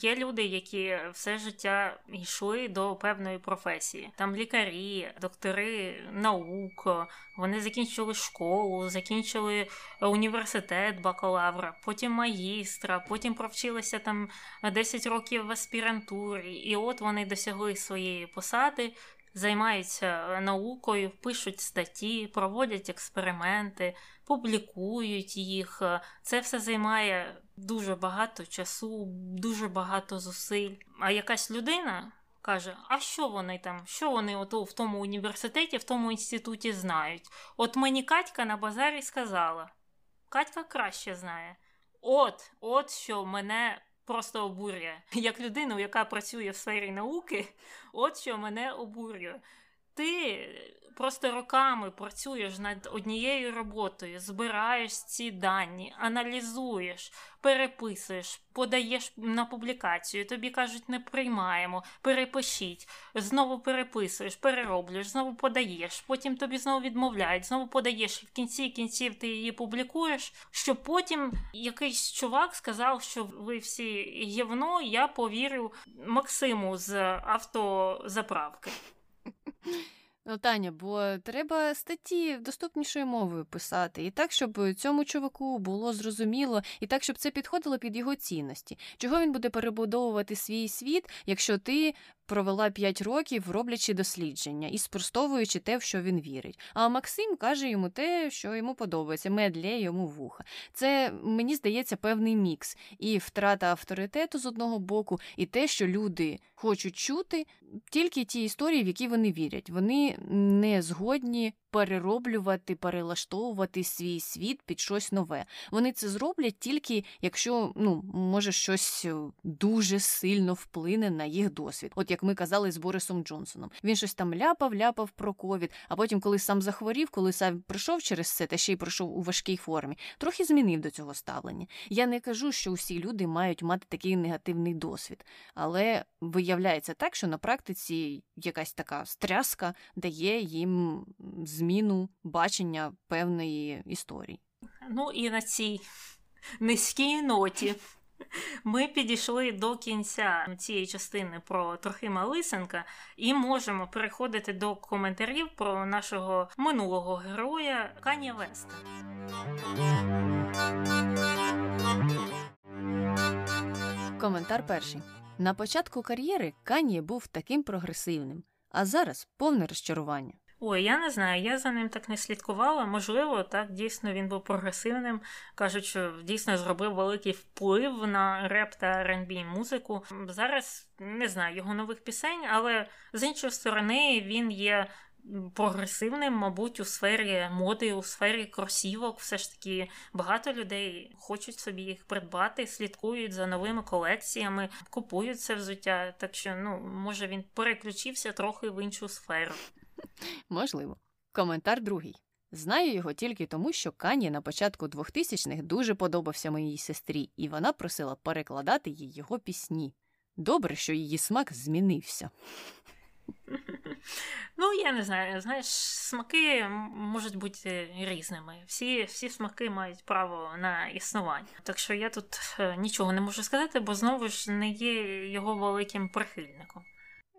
є люди, які все життя йшли до певної професії. Там лікарі, доктори наук, вони закінчили школу, закінчили університет, бакалавра, потім магістра, потім провчилися там 10 років в аспірантурі, і от вони досягли своєї посади. Займаються наукою, пишуть статті, проводять експерименти, публікують їх. Це все займає дуже багато часу, дуже багато зусиль. А якась людина каже: А що вони там? Що вони от в тому університеті, в тому інституті знають? От мені Катька на базарі сказала. Катька краще знає. От, от що мене. Просто обурює як людину, яка працює в сфері науки, от що мене обурює. Ти просто роками працюєш над однією роботою, збираєш ці дані, аналізуєш, переписуєш, подаєш на публікацію, тобі кажуть, не приймаємо, перепишіть, знову переписуєш, перероблюєш, знову подаєш, потім тобі знову відмовляють, знову подаєш, і в кінці кінців ти її публікуєш, щоб потім якийсь чувак сказав, що ви всі гівно, я повірю Максиму з автозаправки. Ну, Таня, бо треба статті доступнішою мовою писати, і так, щоб цьому чуваку було зрозуміло, і так, щоб це підходило під його цінності. Чого він буде перебудовувати свій світ, якщо ти провела 5 років, роблячи дослідження і спростовуючи те, в що він вірить. А Максим каже йому те, що йому подобається, медлє йому вуха. Це мені здається певний мікс і втрата авторитету з одного боку, і те, що люди хочуть чути тільки ті історії, в які вони вірять. Вони не згодні перероблювати, перелаштовувати свій світ під щось нове. Вони це зроблять тільки якщо ну може щось е, дуже сильно вплине на їх досвід. От як ми казали з Борисом Джонсоном. Він щось там ляпав, ляпав про ковід. А потім, коли сам захворів, коли сам пройшов через це, та ще й пройшов у важкій формі, трохи змінив до цього ставлення. Я не кажу, що усі люди мають мати такий негативний досвід, але виявляється так, що на практиці якась така стряска дає їм зміну бачення певної історії. Ну і на цій низькій ноті. Ми підійшли до кінця цієї частини про Трохима Лисенка і можемо переходити до коментарів про нашого минулого героя Кані Веста. Коментар перший. На початку кар'єри Кані був таким прогресивним, а зараз повне розчарування. Ой, я не знаю, я за ним так не слідкувала. Можливо, так дійсно він був прогресивним. Кажуть, що дійсно зробив великий вплив на реп та R&B музику. Зараз не знаю його нових пісень, але з іншої сторони він є. Прогресивним, мабуть, у сфері моди, у сфері кросівок, все ж таки багато людей хочуть собі їх придбати, слідкують за новими колекціями, купують це взуття. Так що, ну, може, він переключився трохи в іншу сферу. Можливо. Коментар другий. Знаю його тільки тому, що Кані на початку 2000-х дуже подобався моїй сестрі, і вона просила перекладати їй його пісні. Добре, що її смак змінився. Ну, я не знаю, знаєш, смаки можуть бути різними. Всі всі смаки мають право на існування. Так що я тут е, нічого не можу сказати, бо знову ж не є його великим прихильником.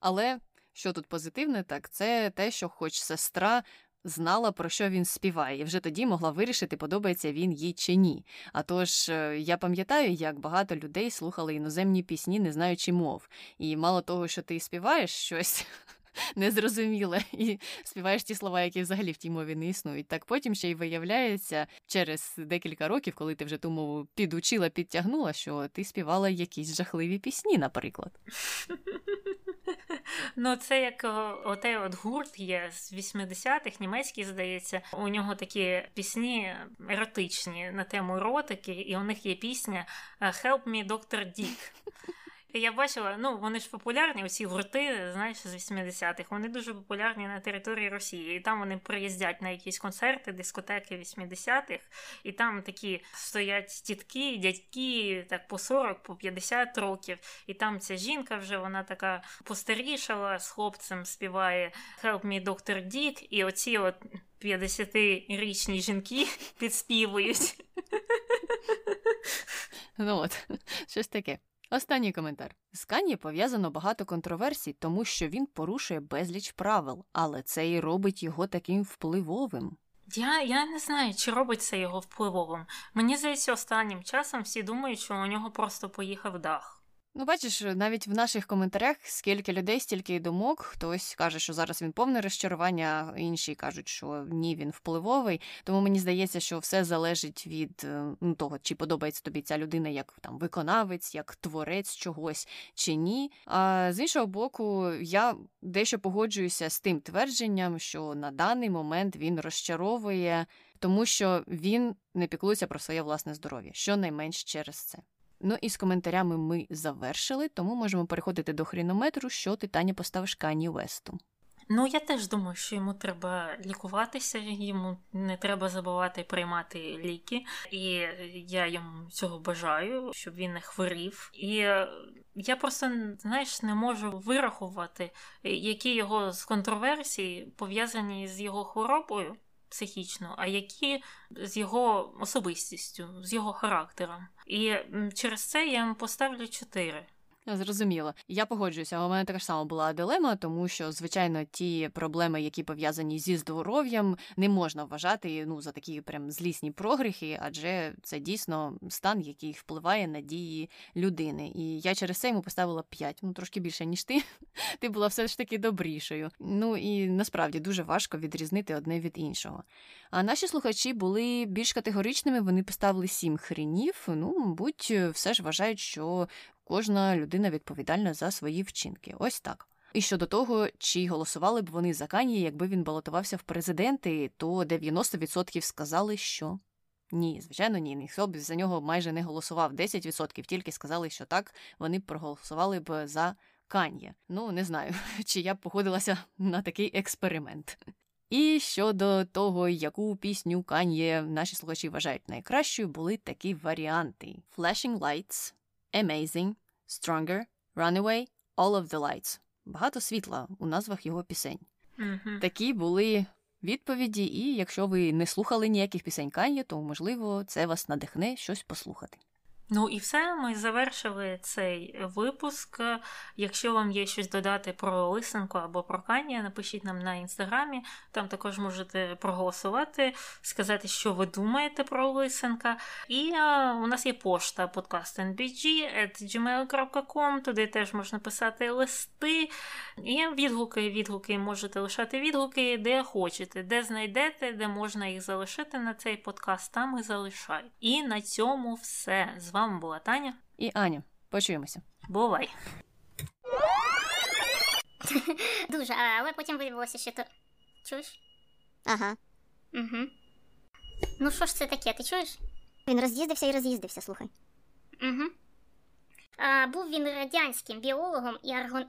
Але що тут позитивне, так це те, що хоч сестра. Знала, про що він співає, і вже тоді могла вирішити, подобається він їй чи ні. А тож е, я пам'ятаю, як багато людей слухали іноземні пісні, не знаючи мов. І мало того, що ти співаєш щось незрозуміле, і співаєш ті слова, які взагалі в тій мові не існують. Так потім ще й виявляється через декілька років, коли ти вже ту мову підучила, підтягнула, що ти співала якісь жахливі пісні, наприклад. Ну, це як отей от гурт є з 80-х, німецький, здається. У нього такі пісні еротичні на тему еротики, і у них є пісня Help me, Dr. Dick. Я бачила, ну вони ж популярні, оці гурти, знаєш, з 80-х, вони дуже популярні на території Росії. І там вони приїздять на якісь концерти, дискотеки 80-х, і там такі стоять тітки, дядьки, так по 40, по 50 років. І там ця жінка вже вона така постарішала, з хлопцем співає Help me, Dr. Dick, і оці от 50-річні жінки підспівують. Ну от, щось таке. Останній коментар. З Кані пов'язано багато контроверсій, тому що він порушує безліч правил, але це і робить його таким впливовим. Я я не знаю, чи робить це його впливовим. Мені здається, останнім часом всі думають, що у нього просто поїхав дах. Ну, бачиш, навіть в наших коментарях скільки людей, стільки й думок. Хтось каже, що зараз він повне розчарування, інші кажуть, що ні, він впливовий. Тому мені здається, що все залежить від е, ну, того, чи подобається тобі ця людина як там виконавець, як творець чогось чи ні. А з іншого боку, я дещо погоджуюся з тим твердженням, що на даний момент він розчаровує, тому що він не піклується про своє власне здоров'я, щонайменш через це. Ну і з коментарями ми завершили, тому можемо переходити до хронометру, що ти Таня поставиш Кані Весту. Ну, я теж думаю, що йому треба лікуватися, йому не треба забувати приймати ліки, і я йому цього бажаю, щоб він не хворів. І я просто знаєш, не можу вирахувати, які його з контроверсії пов'язані з його хворобою психічно, а які з його особистістю, з його характером. І через це я йому поставлю 4. Зрозуміло. Я погоджуюся. У мене така ж сама була дилема, тому що, звичайно, ті проблеми, які пов'язані зі здоров'ям, не можна вважати ну за такі прям злісні прогріхи, адже це дійсно стан, який впливає на дії людини. І я через це йому поставила 5, ну трошки більше ніж ти. Ти була все ж таки добрішою. Ну і насправді дуже важко відрізнити одне від іншого. А наші слухачі були більш категоричними. Вони поставили сім хренів. Ну, мабуть, все ж вважають, що кожна людина відповідальна за свої вчинки. Ось так. І щодо того, чи голосували б вони за Кані, якби він балотувався в президенти, то 90% сказали, що ні, звичайно, ні. Ніхто б за нього майже не голосував. 10% тільки сказали, що так, вони проголосували б за Кан'є. Ну, не знаю, чи я б погодилася на такий експеримент. І щодо того, яку пісню Кан'є наші слухачі вважають найкращою, були такі варіанти: Flashing Lights, Amazing, Stronger, Runaway, All of the Lights. Багато світла у назвах його пісень. Мгм. Такі були відповіді, і якщо ви не слухали ніяких пісень Кан'є, то можливо це вас надихне щось послухати. Ну і все, ми завершили цей випуск. Якщо вам є щось додати про лисенко або про Канія, напишіть нам на інстаграмі. Там також можете проголосувати, сказати, що ви думаєте про лисенка. І а, у нас є пошта podcastnbg.gmail.com, туди теж можна писати листи. І відгуки, відгуки можете лишати відгуки, де хочете, де знайдете, де можна їх залишити на цей подкаст, там і залишайте. І на цьому все. З вами була Таня. І Аня, почуємося. Бувай! Дуже, а- але потім виявилося, що то. Чуєш? Ага. Угу. Ну що ж це таке, ти чуєш? Він роз'їздився і роз'їздився, слухай. Угу. А, був він радянським біологом і аргон...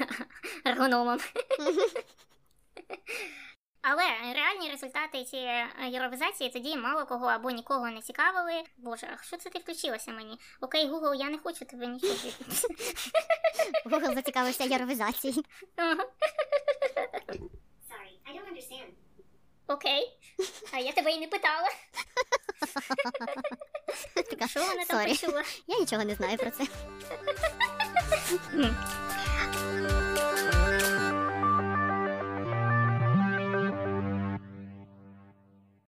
аргономом. Але реальні результати цієї євровізації тоді мало кого або нікого не цікавили. Боже, а що це ти включилася мені? Окей, Google, я не хочу тебе нічого. Google зацікавився євровізацією. Sorry, I don't understand. Окей. А я тебе і не питала. Така, Що вона там почула? Я нічого не знаю про це.